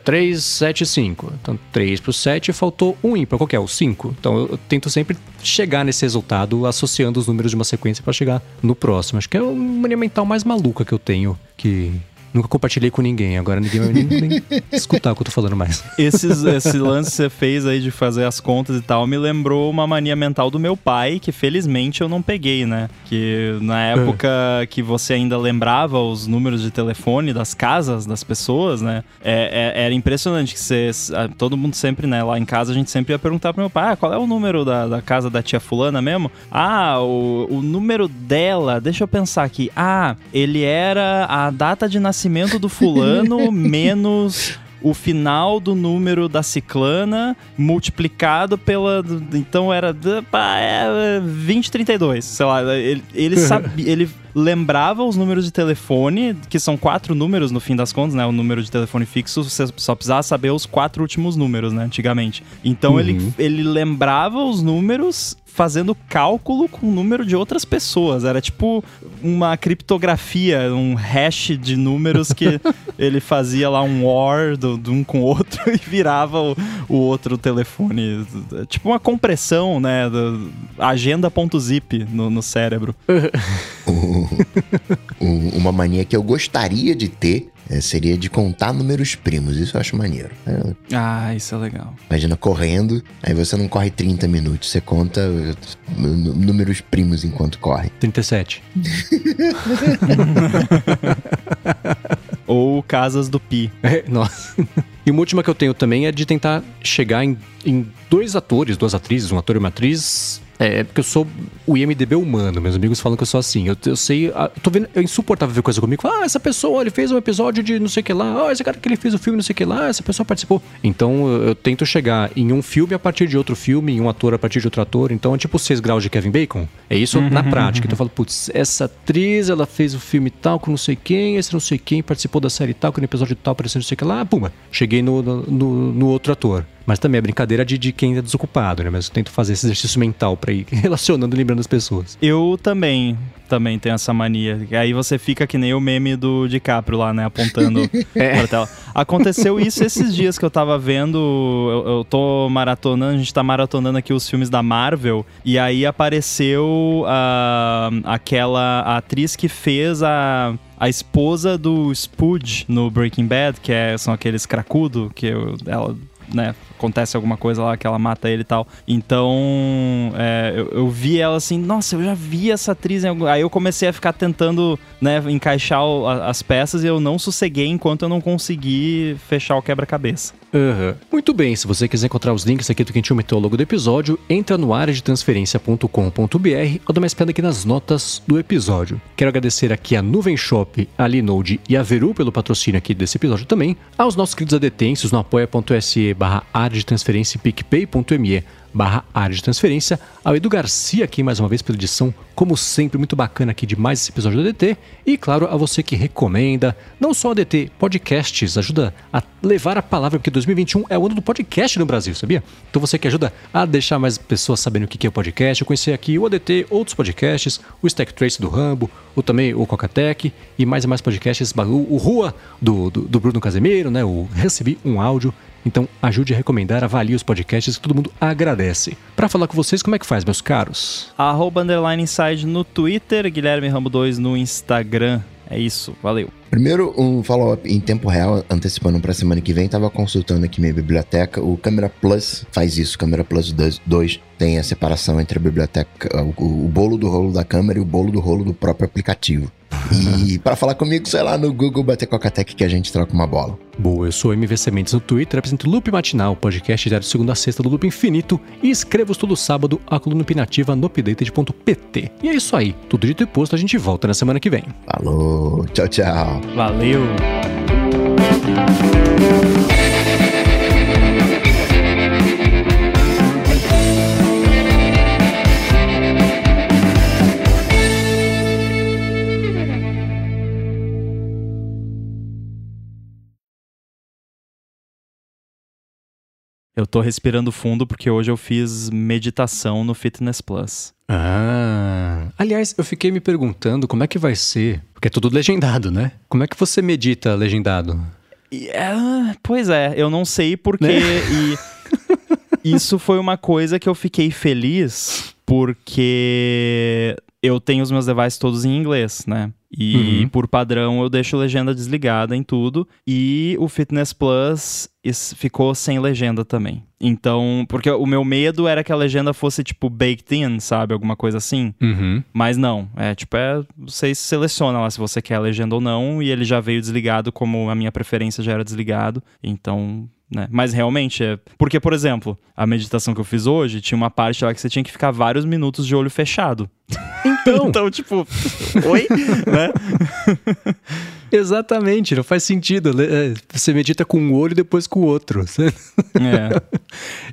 3, 7, 5. Então, 3 pro 7 faltou 1 ímpar. Qual que é? O 5. Então, eu tento sempre chegar nesse resultado associando os números de uma sequência para chegar no próximo. Acho que é uma mania mental mais maluca que eu tenho, que Nunca compartilhei com ninguém, agora ninguém vai nem, nem escutar o que eu tô falando mais. Esses, esse lance que você fez aí de fazer as contas e tal me lembrou uma mania mental do meu pai, que felizmente eu não peguei, né? Que na época é. que você ainda lembrava os números de telefone das casas das pessoas, né? É, é, era impressionante que você. Todo mundo sempre, né? Lá em casa a gente sempre ia perguntar pro meu pai: ah, qual é o número da, da casa da tia Fulana mesmo? Ah, o, o número dela, deixa eu pensar aqui. Ah, ele era a data de nascimento nascimento do fulano menos o final do número da ciclana multiplicado pela. Então era. Pá, é 2032. Sei lá. Ele, ele sabia. ele lembrava os números de telefone, que são quatro números no fim das contas, né? O número de telefone fixo, você só precisava saber os quatro últimos números, né? Antigamente. Então uhum. ele, ele lembrava os números fazendo cálculo com o número de outras pessoas. Era tipo uma criptografia, um hash de números que ele fazia lá um OR do, de um com o outro e virava o, o outro telefone. Tipo uma compressão, né? Agenda.zip no, no cérebro. uma mania que eu gostaria de ter é, seria de contar números primos. Isso eu acho maneiro. É, ah, isso é legal. Imagina correndo, aí você não corre 30 minutos, você conta números primos enquanto corre. 37. Ou casas do Pi. É, nossa. E uma última que eu tenho também é de tentar chegar em, em dois atores, duas atrizes, um ator e uma atriz é, porque eu sou o IMDB humano. Meus amigos falam que eu sou assim. Eu, eu sei. Eu tô vendo. É insuportável ver coisa comigo. Ah, essa pessoa, ele fez um episódio de não sei o que lá. Ah, esse cara que ele fez o um filme, não sei o que lá. Essa pessoa participou. Então eu, eu, tento chegar em um filme a partir de outro filme, em um ator a partir de outro ator. Então é tipo 6 graus de Kevin Bacon. É isso uhum, na prática. Então eu falo, putz, essa atriz, ela fez o filme tal com não sei quem, esse não sei quem participou da série tal, que no episódio tal apareceu não sei o que lá. Puma, cheguei no, no, no, no outro ator. Mas também é brincadeira de, de quem é desocupado, né? Mas eu tento fazer esse exercício mental pra ir relacionando e lembrando as pessoas. Eu também, também tenho essa mania. E aí você fica que nem o meme do DiCaprio lá, né? Apontando é. pra tela. Aconteceu isso esses dias que eu tava vendo. Eu, eu tô maratonando, a gente tá maratonando aqui os filmes da Marvel. E aí apareceu uh, aquela atriz que fez a a esposa do Spudge no Breaking Bad, que é, são aqueles cracudo, que eu, ela né, acontece alguma coisa lá que ela mata ele e tal. Então, é, eu, eu, vi ela assim, nossa, eu já vi essa atriz. Algum... Aí eu comecei a ficar tentando, né, encaixar o, a, as peças e eu não sosseguei enquanto eu não consegui fechar o quebra-cabeça. Uhum. Muito bem, se você quiser encontrar os links aqui do que a gente longo do episódio, entra no área de transferência.com.br ou dá mais pedra aqui nas notas do episódio. Quero agradecer aqui a Nuvem Shop, a Linode e a Veru pelo patrocínio aqui desse episódio também, aos nossos queridos adetêncios no apoia.se barra área de transferência picpay.me barra área de transferência, ao Edu Garcia aqui mais uma vez pela edição, como sempre, muito bacana aqui de mais esse episódio do ADT, e claro, a você que recomenda, não só o ADT, podcasts, ajuda a levar a palavra, porque 2021 é o ano do podcast no Brasil, sabia? Então você que ajuda a deixar mais pessoas sabendo o que é o podcast, eu conheci aqui o ADT, outros podcasts, o Stack Trace do Rambo, o também o Cocatec, e mais e mais podcasts, o, o Rua do, do, do Bruno Casemiro, né, o Recebi um Áudio, então ajude a recomendar, avalie os podcasts que todo mundo agradece. Para falar com vocês, como é que faz, meus caros? Arroba Underline Inside no Twitter, Guilherme Rambo 2 no Instagram. É isso, valeu. Primeiro, um follow-up em tempo real, antecipando para a semana que vem. Tava consultando aqui minha biblioteca. O Camera Plus faz isso. Camera Plus 2 tem a separação entre a biblioteca, o, o bolo do rolo da câmera e o bolo do rolo do próprio aplicativo. E para falar comigo, sei lá, no Google bater Coca-Tech que a gente troca uma bola. Boa, eu sou MV Sementes no Twitter, apresento Loop Matinal, podcast diário de segunda a sexta do Loop Infinito e escrevo todo sábado a coluna opinativa no updated.pt. E é isso aí, tudo dito e posto, a gente volta na semana que vem. Falou, tchau, tchau. Valeu. Eu tô respirando fundo porque hoje eu fiz meditação no Fitness Plus. Ah. Aliás, eu fiquei me perguntando como é que vai ser, porque é tudo legendado, né? Como é que você medita legendado? É, pois é, eu não sei porque né? e isso foi uma coisa que eu fiquei feliz porque eu tenho os meus devices todos em inglês, né? E uhum. por padrão eu deixo legenda desligada em tudo. E o Fitness Plus ficou sem legenda também. Então, porque o meu medo era que a legenda fosse tipo baked in, sabe? Alguma coisa assim. Uhum. Mas não. É tipo, é. Você seleciona lá se você quer a legenda ou não. E ele já veio desligado, como a minha preferência já era desligado. Então, né? Mas realmente é. Porque, por exemplo, a meditação que eu fiz hoje tinha uma parte lá que você tinha que ficar vários minutos de olho fechado. Então, então tipo, oi? né? Exatamente, não faz sentido. É, você medita com um olho e depois com o outro. É.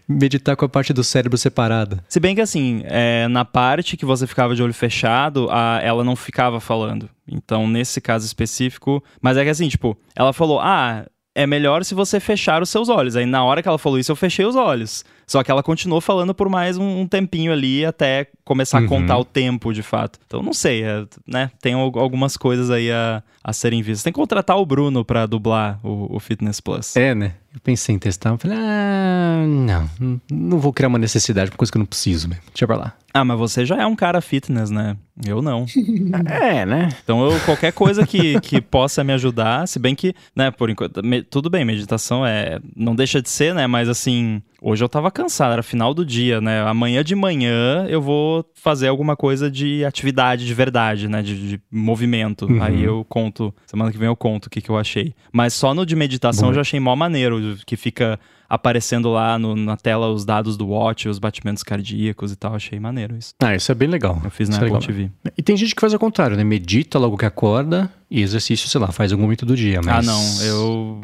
Meditar com a parte do cérebro separada. Se bem que assim, é, na parte que você ficava de olho fechado, a, ela não ficava falando. Então, nesse caso específico. Mas é que assim, tipo, ela falou: ah, é melhor se você fechar os seus olhos. Aí na hora que ela falou isso, eu fechei os olhos. Só que ela continuou falando por mais um, um tempinho ali até começar uhum. a contar o tempo, de fato. Então não sei, é, né? Tem algumas coisas aí a, a serem vistas. Tem que contratar o Bruno para dublar o, o Fitness Plus. É, né? Eu pensei em testar, eu falei, ah, não, não vou criar uma necessidade por coisa que eu não preciso mesmo. Deixa pra lá. Ah, mas você já é um cara fitness, né? Eu não. é, né? Então, eu, qualquer coisa que, que possa me ajudar, se bem que, né, por enquanto, me, tudo bem, meditação é. Não deixa de ser, né? Mas assim, hoje eu tava cansado, era final do dia, né? Amanhã de manhã eu vou fazer alguma coisa de atividade de verdade, né? De, de movimento. Uhum. Aí eu conto, semana que vem eu conto o que, que eu achei. Mas só no de meditação Bom. eu já achei mó maneiro, que fica aparecendo lá no, na tela os dados do Watch, os batimentos cardíacos e tal. Achei maneiro isso. Ah, isso é bem legal. Eu fiz na é Apple TV. E tem gente que faz o contrário, né? Medita logo que acorda E exercício, sei lá, faz algum momento do dia, mas... Ah, não, eu...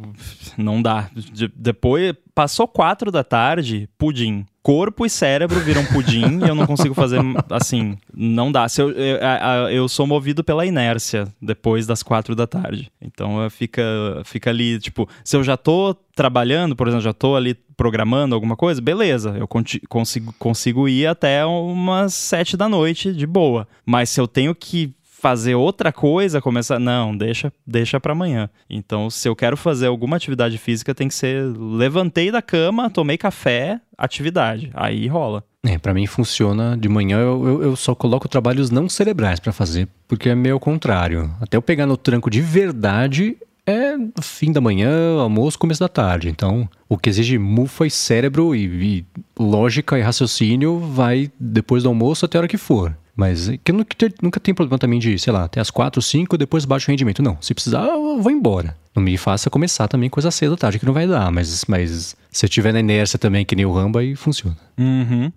Não dá. De- depois, passou quatro da tarde, pudim. Corpo e cérebro viram pudim e eu não consigo fazer, assim, não dá. Se eu, eu, a- a- eu sou movido pela inércia depois das quatro da tarde. Então fica, fica ali, tipo, se eu já tô trabalhando, por exemplo, já tô ali programando alguma coisa, beleza, eu consigo, consigo ir até umas sete da noite de boa. Mas se eu tenho que fazer outra coisa, começar. Não, deixa, deixa para amanhã. Então, se eu quero fazer alguma atividade física, tem que ser. Levantei da cama, tomei café, atividade. Aí rola. É, pra mim funciona de manhã, eu, eu, eu só coloco trabalhos não cerebrais pra fazer, porque é meio contrário. Até eu pegar no tranco de verdade é fim da manhã, almoço, começo da tarde. Então, o que exige mufa e cérebro e, e lógica e raciocínio vai depois do almoço até a hora que for. Mas que te- nunca tem problema também de, sei lá, até as 4, 5, depois baixo o rendimento. Não, se precisar, eu vou embora. Não me faça começar também coisa cedo da tarde, que não vai dar. Mas, mas se eu tiver na inércia também, que nem o Rambo, aí funciona. Uhum.